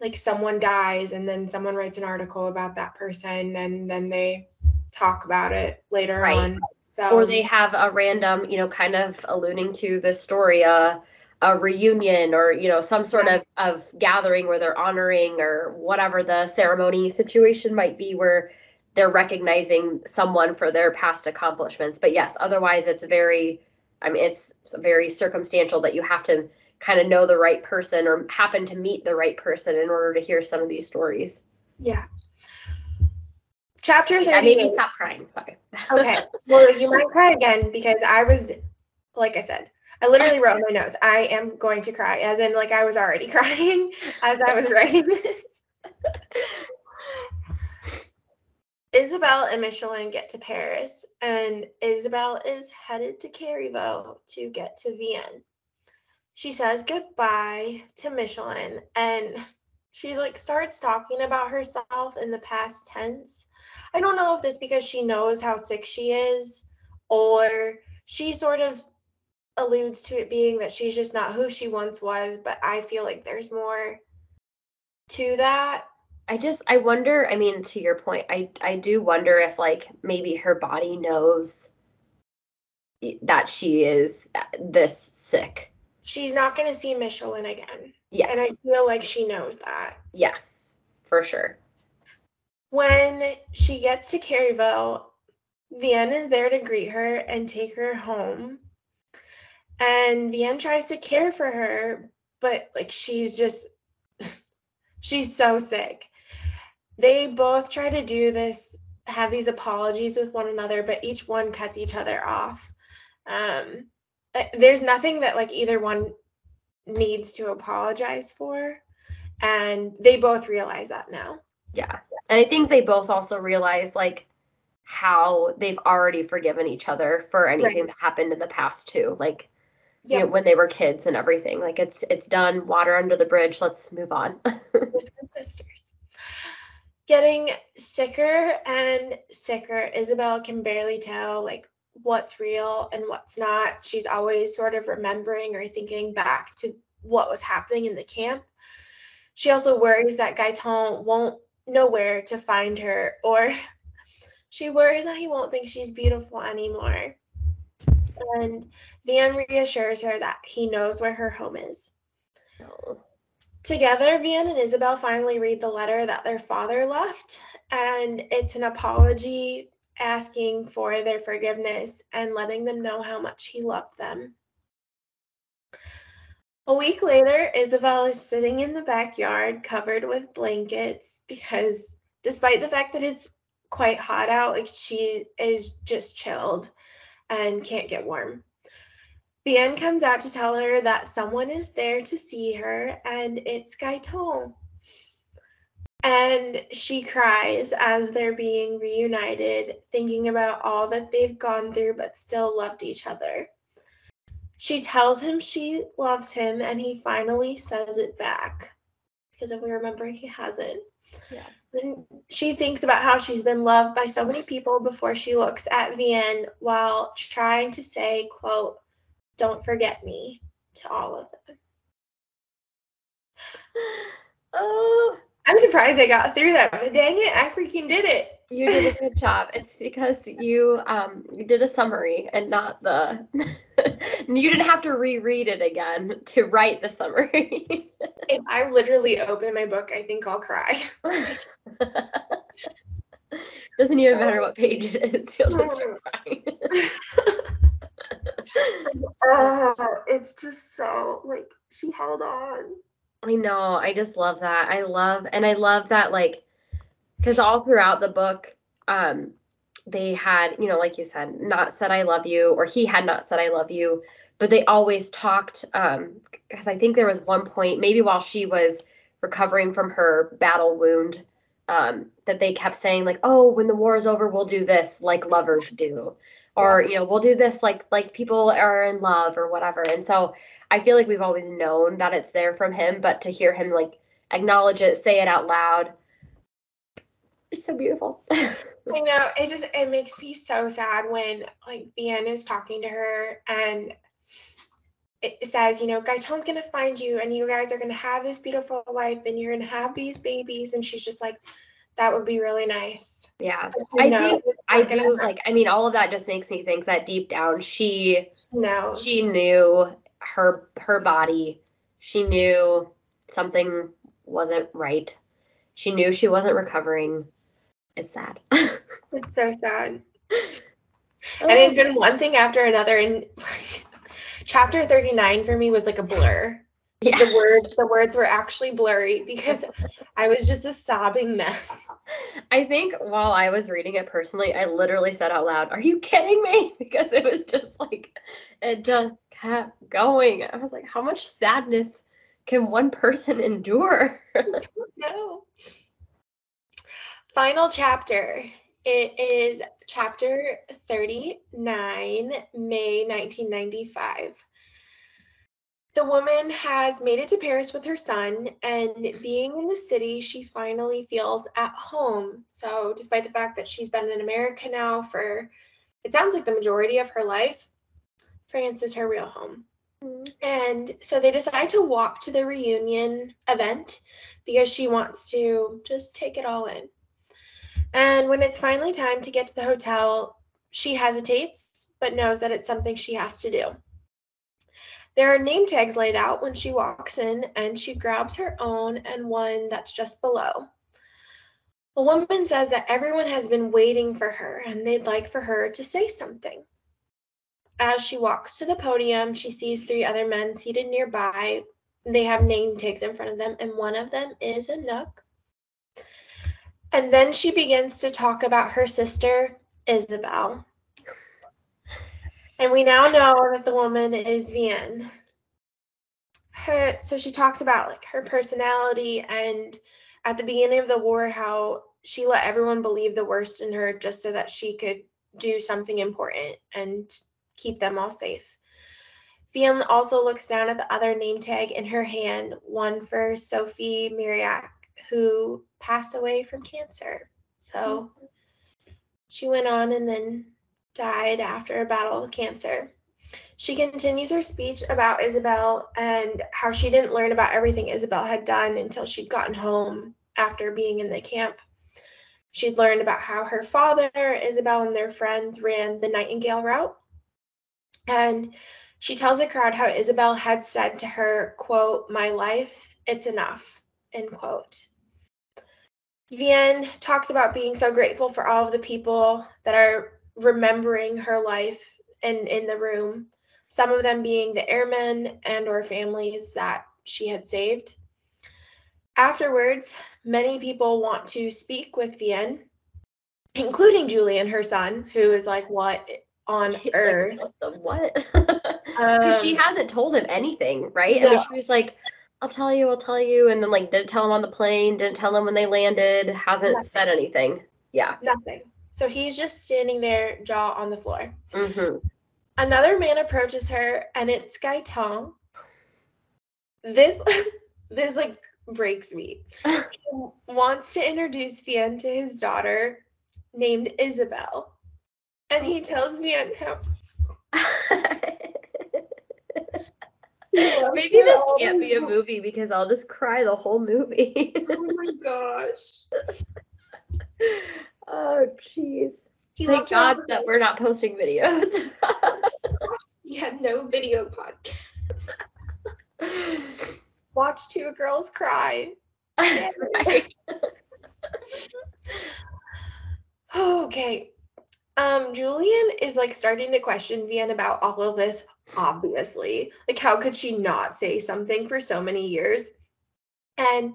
like someone dies and then someone writes an article about that person and then they talk about it later right. on. So or they have a random, you know, kind of alluding to the story, uh, a reunion or you know some sort yeah. of of gathering where they're honoring or whatever the ceremony situation might be where they're recognizing someone for their past accomplishments but yes otherwise it's very i mean it's very circumstantial that you have to kind of know the right person or happen to meet the right person in order to hear some of these stories yeah Chapter 30. Yeah, maybe stop crying. Sorry. okay. Well, you might cry again because I was, like I said, I literally wrote my notes, I am going to cry, as in, like, I was already crying as I was writing this. Isabel and Micheline get to Paris, and Isabel is headed to Carriveau to get to Vianne. She says goodbye to Micheline, and she like starts talking about herself in the past tense I don't know if this because she knows how sick she is or she sort of alludes to it being that she's just not who she once was, but I feel like there's more to that. I just I wonder, I mean to your point, I I do wonder if like maybe her body knows that she is uh, this sick. She's not going to see Micheline again. Yes. And I feel like she knows that. Yes, for sure. When she gets to Carriveau, Vianne is there to greet her and take her home. And Vianne tries to care for her, but like she's just she's so sick. They both try to do this, have these apologies with one another, but each one cuts each other off. Um, eh, there's nothing that like either one needs to apologize for, and they both realize that now. Yeah, and I think they both also realize like how they've already forgiven each other for anything right. that happened in the past too. Like you know, when they were kids and everything. Like it's it's done, water under the bridge, let's move on. sisters. Getting sicker and sicker. Isabel can barely tell like what's real and what's not. She's always sort of remembering or thinking back to what was happening in the camp. She also worries that Gaetan won't know where to find her or she worries that he won't think she's beautiful anymore. And Vianne reassures her that he knows where her home is. Together, Vianne and Isabel finally read the letter that their father left, and it's an apology asking for their forgiveness and letting them know how much he loved them. A week later, Isabel is sitting in the backyard covered with blankets because, despite the fact that it's quite hot out. Like she is just chilled and can't get warm. Vianne comes out to tell her that someone is there to see her, and it's Gaetan. And she cries as they're being reunited, thinking about all that they've gone through but still loved each other. She tells him she loves him, and he finally says it back. Because if we remember, he hasn't. Yes. And she thinks about how she's been loved by so many people before she looks at Vianne while trying to say, quote, don't forget me to all of them. Oh, I'm surprised I got through that, but dang it, I freaking did it. You did a good job. It's because you um you did a summary and not the you didn't have to reread it again to write the summary. if I literally open my book, I think I'll cry. Doesn't even matter what page it is, you'll just start crying. uh, it's just so like she held on. I know. I just love that. I love and I love that like because all throughout the book, um, they had, you know, like you said, not said I love you, or he had not said I love you, but they always talked. Um, because I think there was one point, maybe while she was recovering from her battle wound, um, that they kept saying like, "Oh, when the war is over, we'll do this like lovers do," or you know, we'll do this like like people are in love or whatever. And so I feel like we've always known that it's there from him, but to hear him like acknowledge it, say it out loud, it's so beautiful. I know. It just it makes me so sad when like Vianne is talking to her and it says, you know, Gaetan's gonna find you and you guys are gonna have this beautiful life and you're gonna have these babies. And she's just like, that would be really nice. Yeah. I think I do happen. like I mean all of that just makes me think that deep down she no she knew her her body. She knew something wasn't right. She knew she wasn't recovering it's sad. it's so sad. And it's been one thing after another. And like, chapter 39 for me was like a blur. Yeah. The words the words were actually blurry because I was just a sobbing mess. I think while I was reading it personally, I literally said out loud, Are you kidding me? Because it was just like it just kept going. I was like, How much sadness can one person endure? no final chapter. It is chapter 39, May 1995. The woman has made it to Paris with her son, and being in the city, she finally feels at home. So, despite the fact that she's been in America now for it sounds like the majority of her life, France is her real home. Mm-hmm. And so they decide to walk to the reunion event because she wants to just take it all in. And when it's finally time to get to the hotel, She hesitates, but knows that it's something she has to do. There are name tags laid out when she walks in, and she grabs her own and one that's just below. A woman says that everyone has been waiting for her and they'd like for her to say something. As she walks to the podium, she sees three other men seated nearby. They have name tags in front of them, and one of them is Anouk. And then she begins to talk about her sister, Isabel. And we now know that the woman is Vianne. Her, so she talks about like her personality and at the beginning of the war how she let everyone believe the worst in her just so that she could do something important and keep them all safe. Vianne also looks down at the other name tag in her hand, one for Sophie Mauriac, who passed away from cancer. So mm-hmm. she went on and then died after a battle with cancer. She continues her speech about Isabel and how she didn't learn about everything Isabel had done until she'd gotten home after being in the camp. She'd learned about how her father, Isabel, and their friends ran the Nightingale route. And she tells the crowd how Isabel had said to her, quote, my life, it's enough, end quote. Vianne talks about being so grateful for all of the people that are remembering her life and in the room some of them being the airmen and or families that she had saved afterwards many people want to speak with Vianne, including Julien, her son, who is like, what on He's earth? Like, what? Because um, she hasn't told him anything, right? No. And she was like, I'll tell you, I'll tell you. And then like didn't tell him on the plane, didn't tell him when they landed, hasn't Nothing. said anything. Yeah. Nothing. So he's just standing there, jaw on the floor. Mm-hmm. Another man approaches her, and it's Gaetan. This, this like breaks me. he wants to introduce Vianne to his daughter named Isabel. And he tells Vianne how. Maybe this can't be a movie because I'll just cry the whole movie. oh my gosh. oh, jeez. Thank God that we're not posting videos. yeah, no video podcast watch two girls cry. okay. Um, Julien is like starting to question Vianne about all of this, obviously. Like, how could she not say something for so many years? And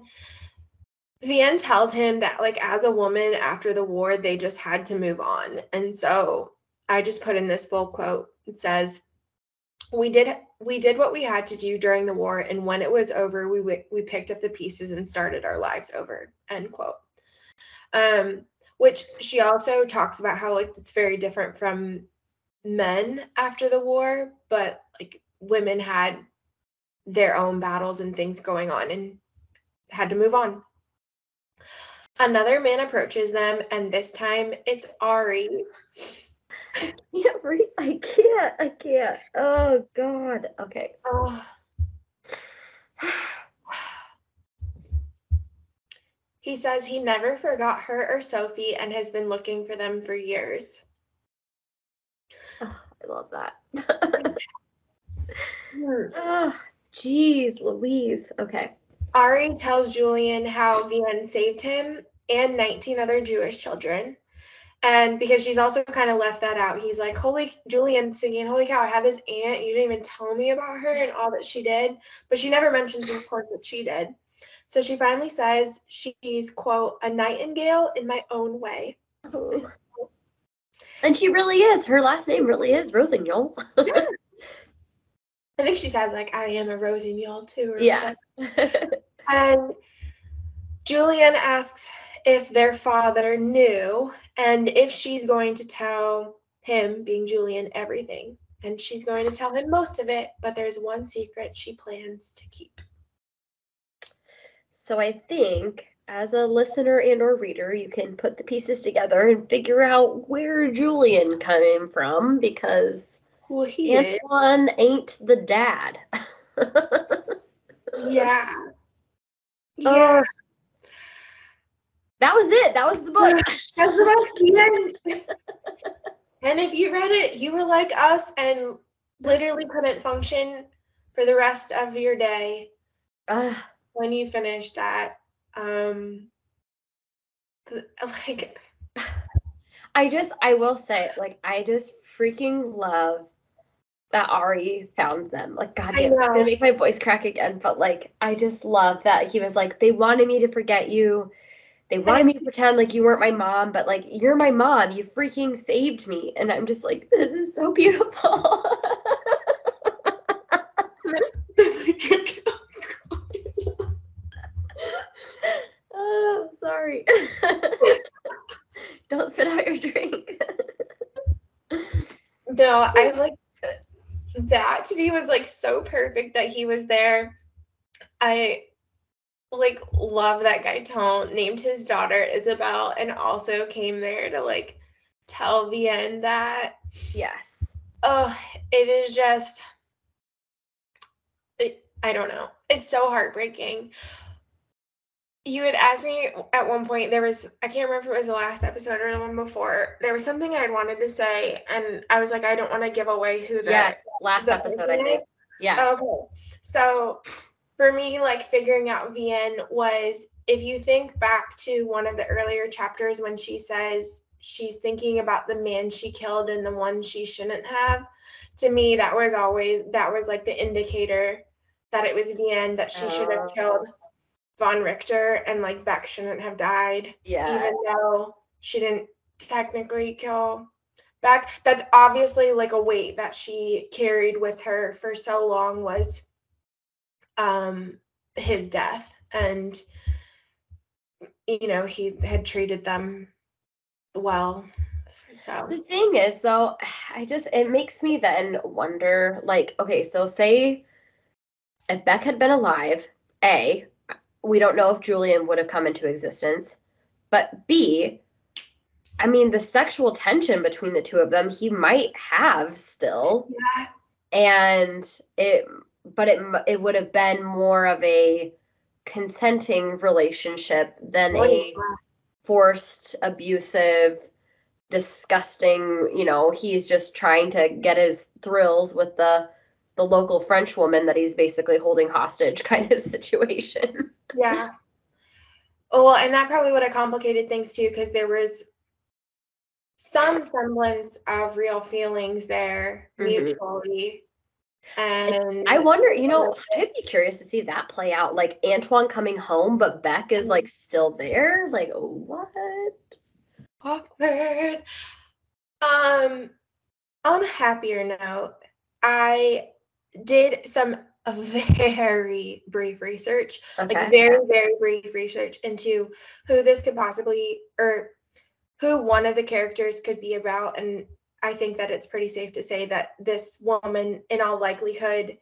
Vianne tells him that, like, as a woman after the war, they just had to move on. And so I just put in this full quote. It says, we did we did what we had to do during the war and when it was over we w- we picked up the pieces and started our lives over end quote um which she also talks about how like it's very different from men after the war but like women had their own battles and things going on and had to move on another man approaches them and this time it's ari I can't read. I can't. I can't. Oh God. Okay. Oh. He says he never forgot her or Sophie and has been looking for them for years. I love that. oh, ah, jeez, Louise. Okay. Ari tells Julien how Vianne saved him and 19 other Jewish children. And because she's also kind of left that out, he's like, Holy Julien singing, Holy cow, I have this aunt. You didn't even tell me about her and all that she did. But she never mentions, of course, what she did. So she finally says she's, quote, a nightingale in my own way. Oh. And she really is. Her last name really is Rossignol. I think she says, like, I am a Rossignol too. yeah. and Julien asks if their father knew and if she's going to tell him, being Julien, everything. And she's going to tell him most of it, but there's one secret she plans to keep. So I think as a listener and or reader, you can put the pieces together and figure out where Julien came from because well, he Antoine is. ain't the dad. yeah. Yeah. Uh, that was it. That was the book. That's the end. And if you read it, you were like us and literally couldn't function for the rest of your day Uh, when you finished that. Um like I just, I will say, like, I just freaking love that Ari found them. Like, God damn, it's gonna make my voice crack again. But like, I just love that he was like, they wanted me to forget you. They wanted me to pretend like you weren't my mom, but like, you're my mom. You freaking saved me. And I'm just like, this is so beautiful. oh, sorry. Don't spit out your drink. No, I like that to me was like so perfect that he was there. I like love that Gaetan named his daughter Isabel and also came there to like tell Vianne that yes. oh it is just it, I don't know. It's so heartbreaking. You had asked me at one point, there was, I can't remember if it was the last episode or the one before, there was something I had wanted to say, and I was like, I don't want to give away who the Yes. Last the episode, I think. is. Yeah. Okay. So for me, like figuring out Vianne was if you think back to one of the earlier chapters when she says she's thinking about the man she killed and the one she shouldn't have, to me, that was always that was like the indicator that it was Vianne that she should have Oh. killed Von Richter and like Beck shouldn't have died Yeah. even though she didn't technically kill Beck. That's obviously like a weight that she carried with her for so long was um his death and you know he had treated them well so The thing is, though, I just, it makes me then wonder like, okay, so say if Beck had been alive, A, we don't know if Julien would have come into existence, but B, I mean, the sexual tension between the two of them, he might have still. yeah and it but it it would have been more of a consenting relationship than Oh, a forced abusive disgusting you know he's just trying to get his thrills with the the local french woman that he's basically holding hostage kind of situation. Yeah. Oh well and that probably would have complicated things too because there was some semblance of real feelings there Mhm. mutually. And i wonder you know i'd be curious to see that play out like antoine coming home but beck is like still there? Like what? Awkward. Um, on a happier note, I did some very brief research, okay like very, very brief research into who this could possibly or who one of the characters could be about. And I think that it's pretty safe to say that this woman, in all likelihood,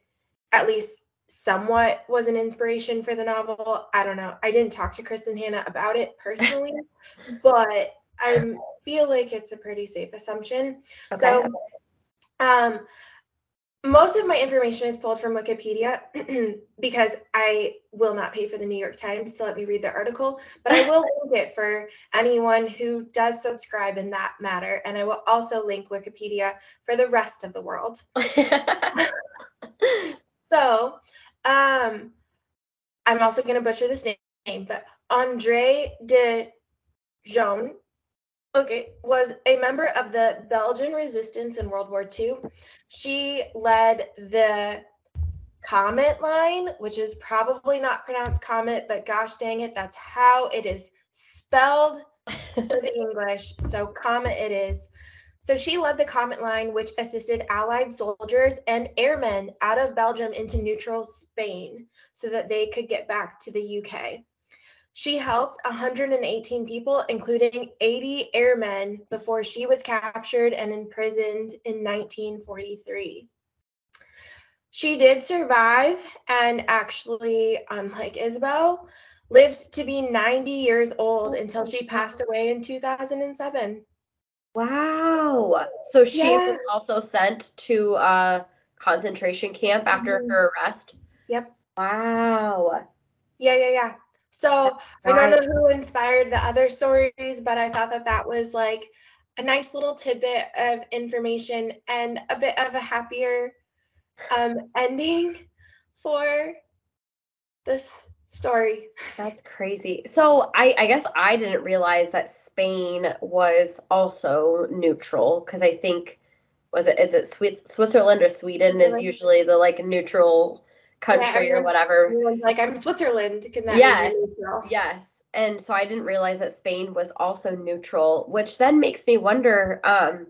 at least somewhat was an inspiration for the novel. I don't know. I didn't talk to Kristin Hannah about it personally, but I feel like it's a pretty safe assumption. okay So, um, most of my information is pulled from Wikipedia because I will not pay for the New York Times to let me read the article, but I will link it for anyone who does subscribe in that matter. And I will also link Wikipedia for the rest of the world. So, um, I'm also going to butcher this name, but Andrée de Jongh, okay, was a member of the Belgian resistance in World War II. She led the Comet line, which is probably not pronounced Comet, but gosh dang it, that's how it is spelled the English. So Comet it is. So she led the Comet Line, which assisted Allied soldiers and airmen out of Belgium into neutral Spain so that they could get back to the UK. She helped 118 people, including 80 airmen, before she was captured and imprisoned in 1943. She did survive and actually, unlike Isabel, lived to be 90 years old until she passed away in 2007. Wow. So she Yeah. was also sent to a concentration camp after Mhm. her arrest. Yep. Wow. Yeah, yeah, yeah. So I don't know who inspired the other stories, but I thought that that was like a nice little tidbit of information and a bit of a happier um, ending for this story. That's crazy. So I, I guess I didn't realize that Spain was also neutral because I think was it is it Switzerland or Sweden Switzerland. is usually the like neutral country yeah, or whatever. Like I'm Switzerland. Can that yes. Yes. And so I didn't realize that Spain was also neutral, which then makes me wonder, um,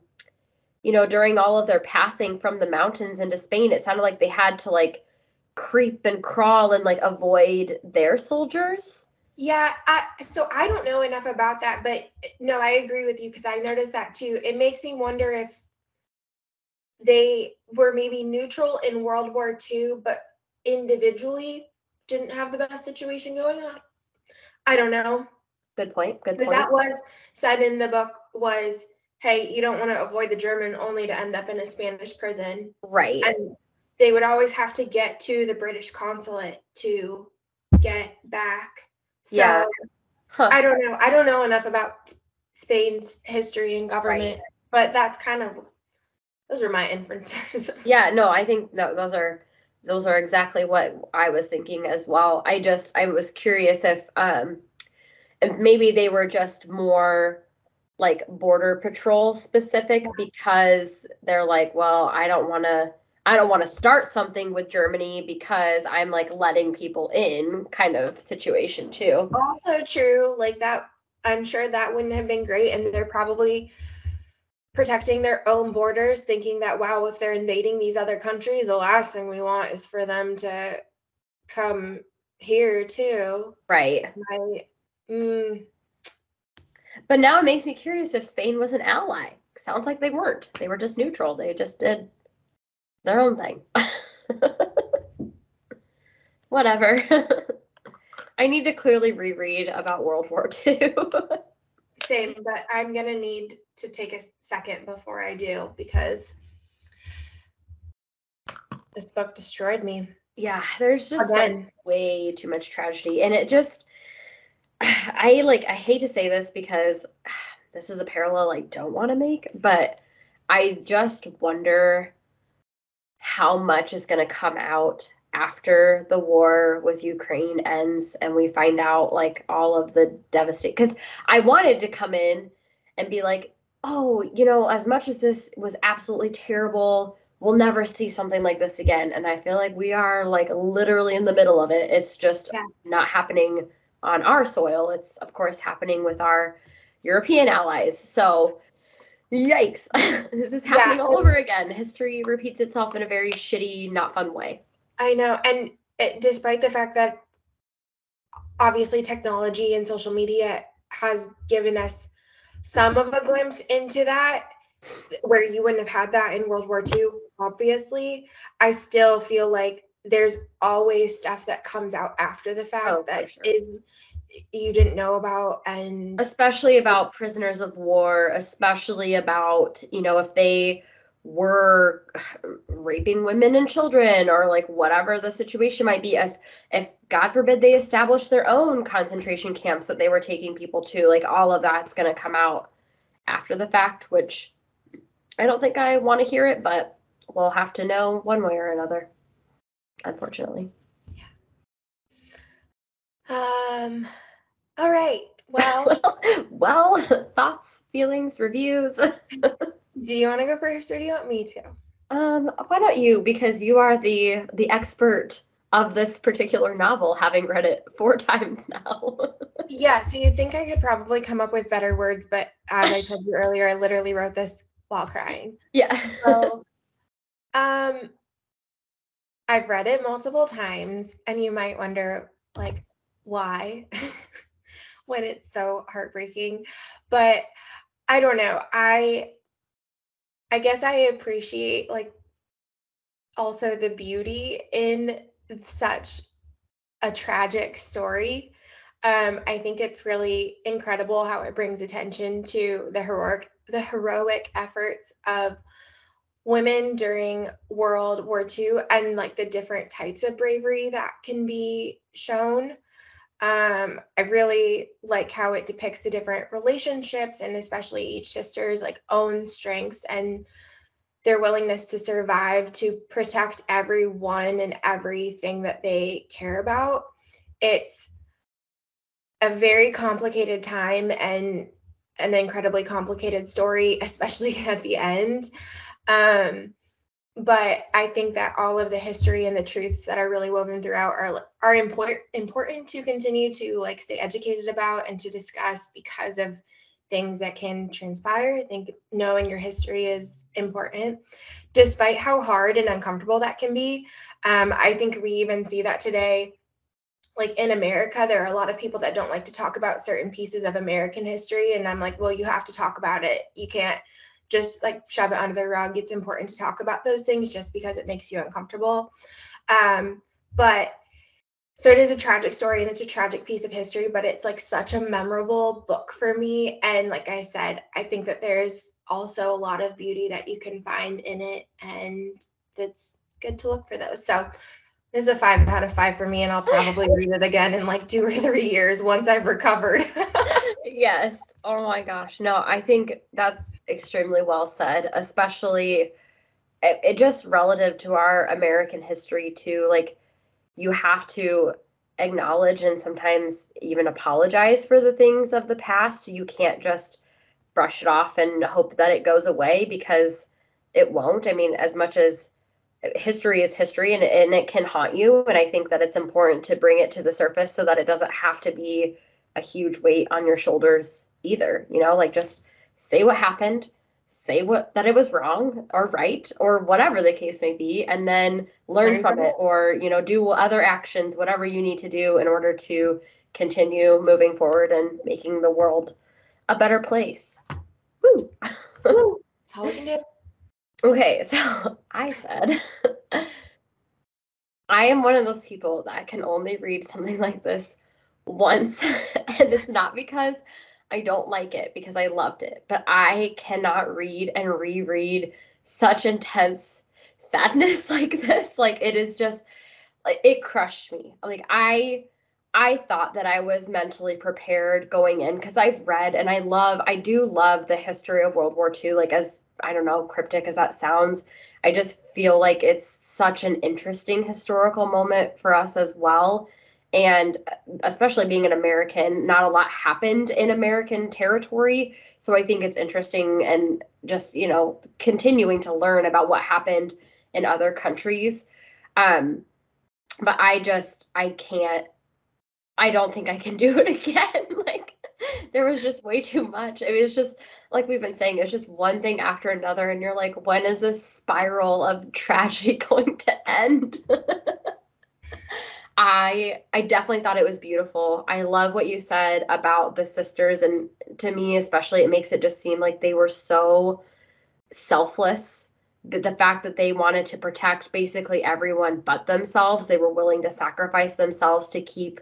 you know, during all of their passing from the mountains into Spain, it sounded like they had to like creep and crawl and like avoid their soldiers. Yeah, I, so I don't know enough about that, but no, I agree with you because I noticed that too. It makes me wonder if they were maybe neutral in World War II, but individually didn't have the best situation going on. I don't know. Good point. Good point. Because that was said in the book was, hey, you don't want to avoid the German only to end up in a Spanish prison. Right. And they would always have to get to the British consulate to get back. So yeah. Huh. I don't know. I don't know enough about Spain's history and government, right. but that's kind of those are my inferences. yeah, no, I think that those are those are exactly what I was thinking as well. I just I was curious if um if maybe they were just more like border patrol specific because they're like, well, I don't want to I don't want to start something with Germany because I'm like letting people in kind of situation too. Also true, like that I'm sure that wouldn't have been great and they're probably protecting their own borders, thinking that, wow, if they're invading these other countries, the last thing we want is for them to come here too. Right. Right. Mm. But now it makes me curious if Spain was an ally. Sounds like they weren't. They were just neutral. They just did their own thing. Whatever. I need to clearly reread about World War II. Same, but I'm gonna need to take a second before I do because this book destroyed me. Yeah, there's just like way too much tragedy. And it just I like I hate to say this because this is a parallel I don't want to make, but I just wonder how much is going to come out after the war with Ukraine ends and we find out like all of the devastation cuz I wanted to come in and be like oh, you know, as much as this was absolutely terrible, we'll never see something like this again. And I feel like we are like literally in the middle of it. It's just yeah. not happening on our soil. It's of course happening with our European allies. So yikes. this is happening yeah. all over again. History repeats itself in a very shitty, not fun way. I know. And it, despite the fact that obviously technology and social media has given us some of a glimpse into that where you wouldn't have had that in World War II, obviously. I still feel like there's always stuff that comes out after the fact oh, that sure. is you didn't know about and especially about prisoners of war especially about you know if they were raping women and children or like whatever the situation might be if if god forbid they established their own concentration camps that they were taking people to like all of that's going to come out after the fact which i don't think i want to hear it but we'll have to know one way or another unfortunately. Yeah. Um all right well well thoughts feelings reviews Do you want to go first or do you want me to? Um, why don't you? Because you are the the expert of this particular novel, having read it four times now. yeah, so you think I could probably come up with better words, but as I told you earlier, I literally wrote this while crying. Yeah. so, um, I've read it multiple times, and you might wonder, like, why, when it's so heartbreaking. But I don't know. I I guess I appreciate like also the beauty in such a tragic story. Um, I think it's really incredible how it brings attention to the heroic the heroic efforts of women during World War II and like the different types of bravery that can be shown. Um, I really like how it depicts the different relationships and especially each sister's like own strengths and their willingness to survive to protect everyone and everything that they care about. It's a very complicated time and an incredibly complicated story, especially at the end. Um, but I think that all of the history and the truths that are really woven throughout are are important important to continue to like stay educated about and to discuss because of things that can transpire. I think knowing your history is important, despite how hard and uncomfortable that can be. Um, I think we even see that today. Like in America, there are a lot of people that don't like to talk about certain pieces of American history. And I'm like, well, you have to talk about it. You can't just like shove it under the rug. It's important to talk about those things just because it makes you uncomfortable. Um, but so it is a tragic story and it's a tragic piece of history, but it's like such a memorable book for me. And like I said, I think that there's also a lot of beauty that you can find in it, and it's good to look for those. So it's a five out of five for me, and I'll probably read it again in like two or three years once I've recovered. yes. Oh my gosh. No, I think that's extremely well said, especially it, it just relative to our American history too. Like you have to acknowledge and sometimes even apologize for the things of the past. You can't just brush it off and hope that it goes away because it won't. I mean, as much as history is history and, and it can haunt you. And I think that it's important to bring it to the surface so that it doesn't have to be a huge weight on your shoulders either. You know, like just say what happened, say what that it was wrong or right or whatever the case may be and then learn, learn from it or you know do other actions whatever you need to do in order to continue moving forward and making the world a better place Woo. Woo. That's all we can do. Okay, so I said I am one of those people that can only read something like this once and it's not because I don't like it because I loved it, but I cannot read and reread such intense sadness like this. Like it is just it crushed me. Like I I thought that I was mentally prepared going in because I've read and I love I do love the history of World War II like as I don't know cryptic as that sounds I just feel like it's such an interesting historical moment for us as well and especially being an American, not a lot happened in American territory. So I think it's interesting and just, you know, continuing to learn about what happened in other countries. Um, but I just, I can't, I don't think I can do it again. like, there was just way too much. It was just, like we've been saying, it's just one thing after another. And you're like, when is this spiral of tragedy going to end? I I definitely thought it was beautiful. I love what you said about the sisters and to me especially it makes it just seem like they were so selfless. The, the fact that they wanted to protect basically everyone but themselves, they were willing to sacrifice themselves to keep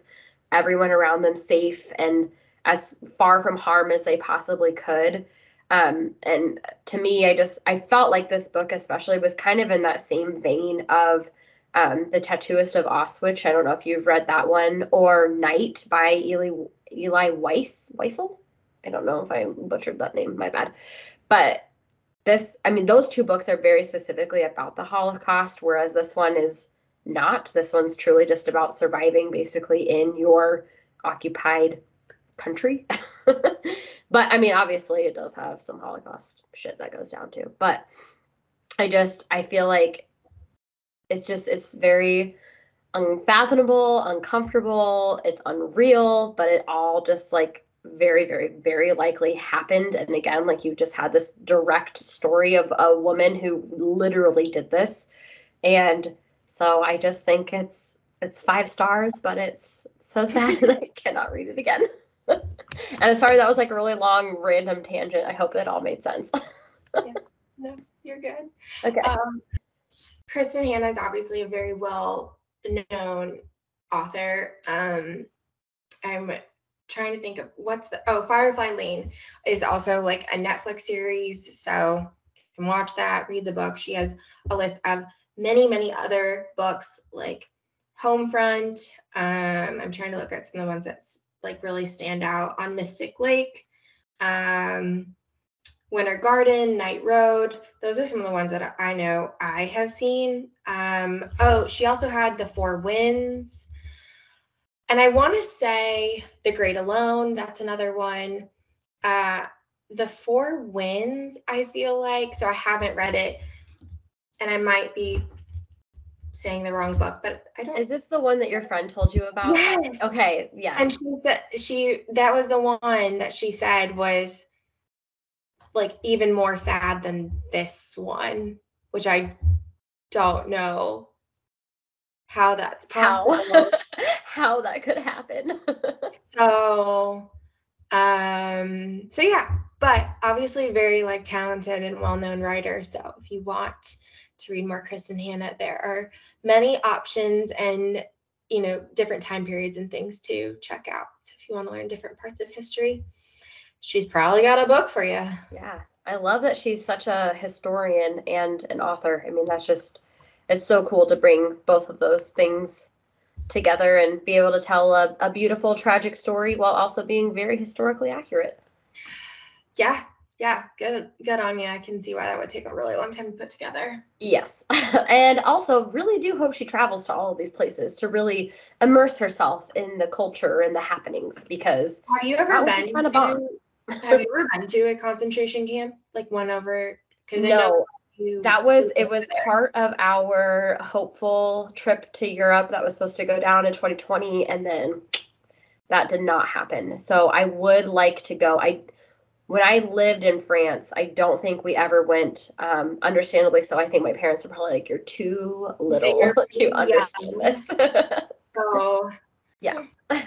everyone around them safe and as far from harm as they possibly could. Um, and to me, I just I felt like this book especially was kind of in that same vein of um, The Tattooist of Auschwitz. I don't know if you've read that one, or Night by Eli, Eli Weiss, Wiesel. I don't know if I butchered that name, my bad. But this, I mean, those two books are very specifically about the Holocaust, whereas this one is not. This one's truly just about surviving basically in your occupied country. but I mean, obviously, it does have some Holocaust shit that goes down too. But I just, I feel like it's just it's very unfathomable, uncomfortable, it's unreal, but it all just like very, very, very likely happened. And again, like you just had this direct story of a woman who literally did this. And so I just think it's it's five stars, but it's so sad and I cannot read it again. and I'm sorry that was like a really long random tangent. I hope it all made sense. yeah, no, you're good. Okay. Um, Kristin Hannah is obviously a very well known author. Um, I'm trying to think of what's the oh Firefly Lane is also like a Netflix series, so you can watch that, read the book. She has a list of many, many other books like Homefront. Um, I'm trying to look at some of the ones that's like really stand out on Mystic Lake. Um, Winter Garden, Night Road. Those are some of the ones that I know I have seen. Um, oh, she also had The Four Winds. And I want to say The Great Alone. That's another one. Uh, the Four Winds, I feel like. So I haven't read it. And I might be saying the wrong book, but I don't. Is this the one that your friend told you about? Yes. Okay. Yeah. And she said she that was the one that she said was like even more sad than this one, which I don't know how that's possible. how, how that could happen. so um so yeah, but obviously very like talented and well-known writer. So if you want to read more Kristin Hannah, there are many options and you know different time periods and things to check out. So if you want to learn different parts of history, she's probably got a book for you. Yeah. I love that she's such a historian and an author. I mean, that's just it's so cool to bring both of those things together and be able to tell a, a beautiful tragic story while also being very historically accurate. Yeah, yeah, good good on you. I can see why that would take a really long time to put together. Yes. and also really do hope she travels to all of these places to really immerse herself in the culture and the happenings because have you ever been be kind of to, have you ever been to a concentration camp? Like one over because no. that was it was there. part of our hopeful trip to Europe that was supposed to go down in 2020 and then that did not happen. So I would like to go. I when I lived in France, I don't think we ever went. Um, understandably so, I think my parents were probably like, "You're too little to understand yeah. this." oh, yeah.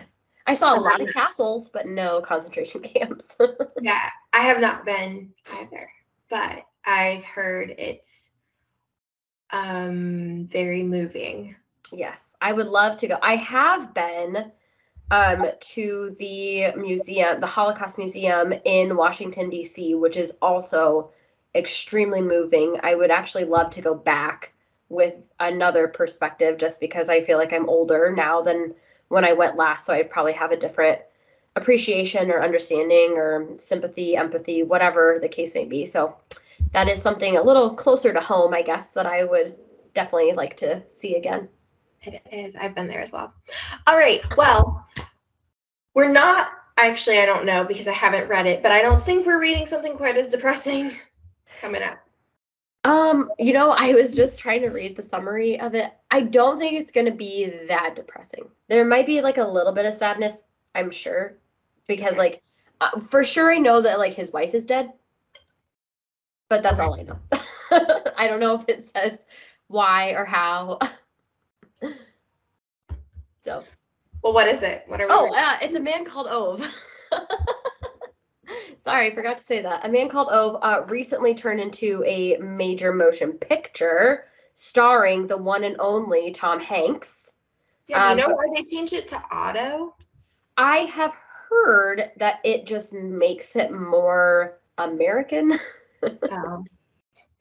I saw a lot of castles, but no concentration camps. yeah, I have not been either, but I've heard it's um very moving. Yes, I would love to go. I have been um, to the museum, the Holocaust Museum in Washington, D.C., which is also extremely moving. I would actually love to go back with another perspective just because I feel like I'm older now than when I went last. So I'd probably have a different appreciation or understanding or sympathy, empathy, whatever the case may be. So that is something a little closer to home, I guess, that I would definitely like to see again. It is. I've been there as well. All right. Well, we're not actually, I don't know because I haven't read it, but I don't think we're reading something quite as depressing coming up. Um, you know, I was just trying to read the summary of it. I don't think it's going to be that depressing. There might be like a little bit of sadness, I'm sure, because like uh, for sure I know that like his wife is dead. But that's all I know. I don't know if it says why or how. so. Well, what is it? What are we? Oh, uh, it's a man called Ove. Sorry, I forgot to say that. A Man Called Ove uh, recently turned into a major motion picture starring the one and only Tom Hanks. Yeah, do you um, know why they changed it to Otto? I have heard that it just makes it more American. oh,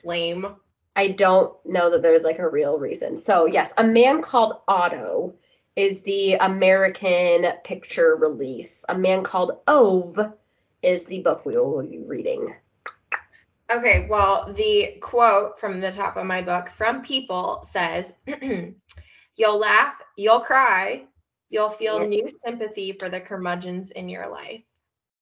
lame. I don't know that there's like a real reason. So, yes, A Man Called Otto is the American picture release. A Man Called Ove is the book we will be reading. Okay, well, the quote from the top of my book from People says, You'll laugh, you'll cry, you'll feel new sympathy for the curmudgeons in your life.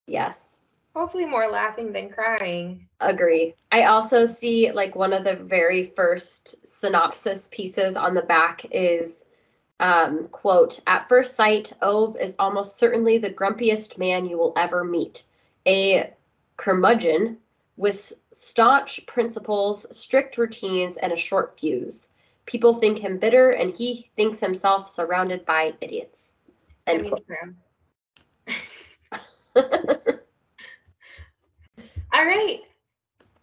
Yes hopefully more laughing than crying. Agree. I also see like one of the very first synopsis pieces on the back is um, quote, at first sight, Ove is almost certainly the grumpiest man you will ever meet. A curmudgeon with staunch principles, strict routines, and a short fuse. People think him bitter, and he thinks himself surrounded by idiots. End mean, All right.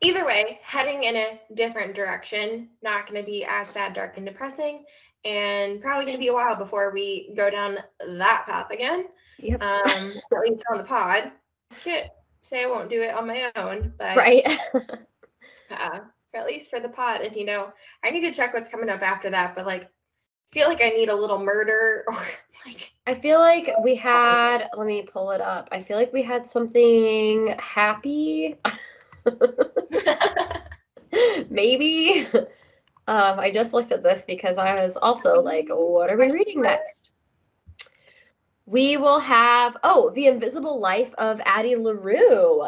Either way, heading in a different direction, not going to be as sad, dark, and depressing, and probably going to be a while before we go down that path again. Yep. Um, at least on the pod. Can't say I won't do it on my own, but right. uh, at least for the pod, and you know, I need to check what's coming up after that. But like, feel like I need a little murder or like I feel like we had, let me pull it up. I feel like we had something happy. Maybe. Um, I just looked at this because I was also like, what are we reading next? We will have, oh, The Invisible Life of Addie LaRue.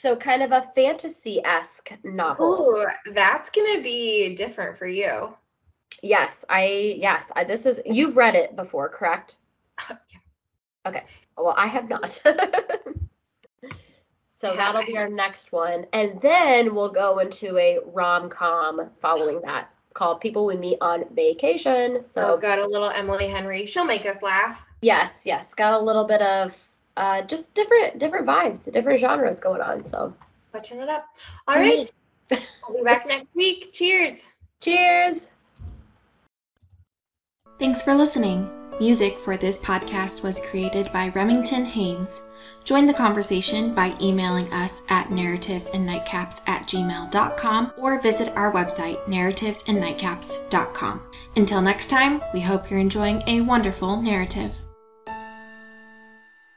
So, kind of a fantasy esque novel. Ooh, that's gonna be different for you. Yes, I, yes, I, this is, you've read it before, correct? Uh, yeah. Okay. Well, I have not. so Yeah, that'll be our next one. And then we'll go into a rom com following that called People We Meet on Vacation. So oh, So, got a little Emily Henry. She'll make us laugh. yes, yes, got a little bit of uh, just different different vibes, different genres going on. So, Button it up. All Tune right. I'll be back next week. Cheers. cheers. Thanks for listening. Music for this podcast was created by Remington Haynes. Join the conversation by emailing us at narrativesandnightcaps at gmail.com or visit our website, narrativesandnightcaps.com. Until next time, we hope you're enjoying a wonderful narrative.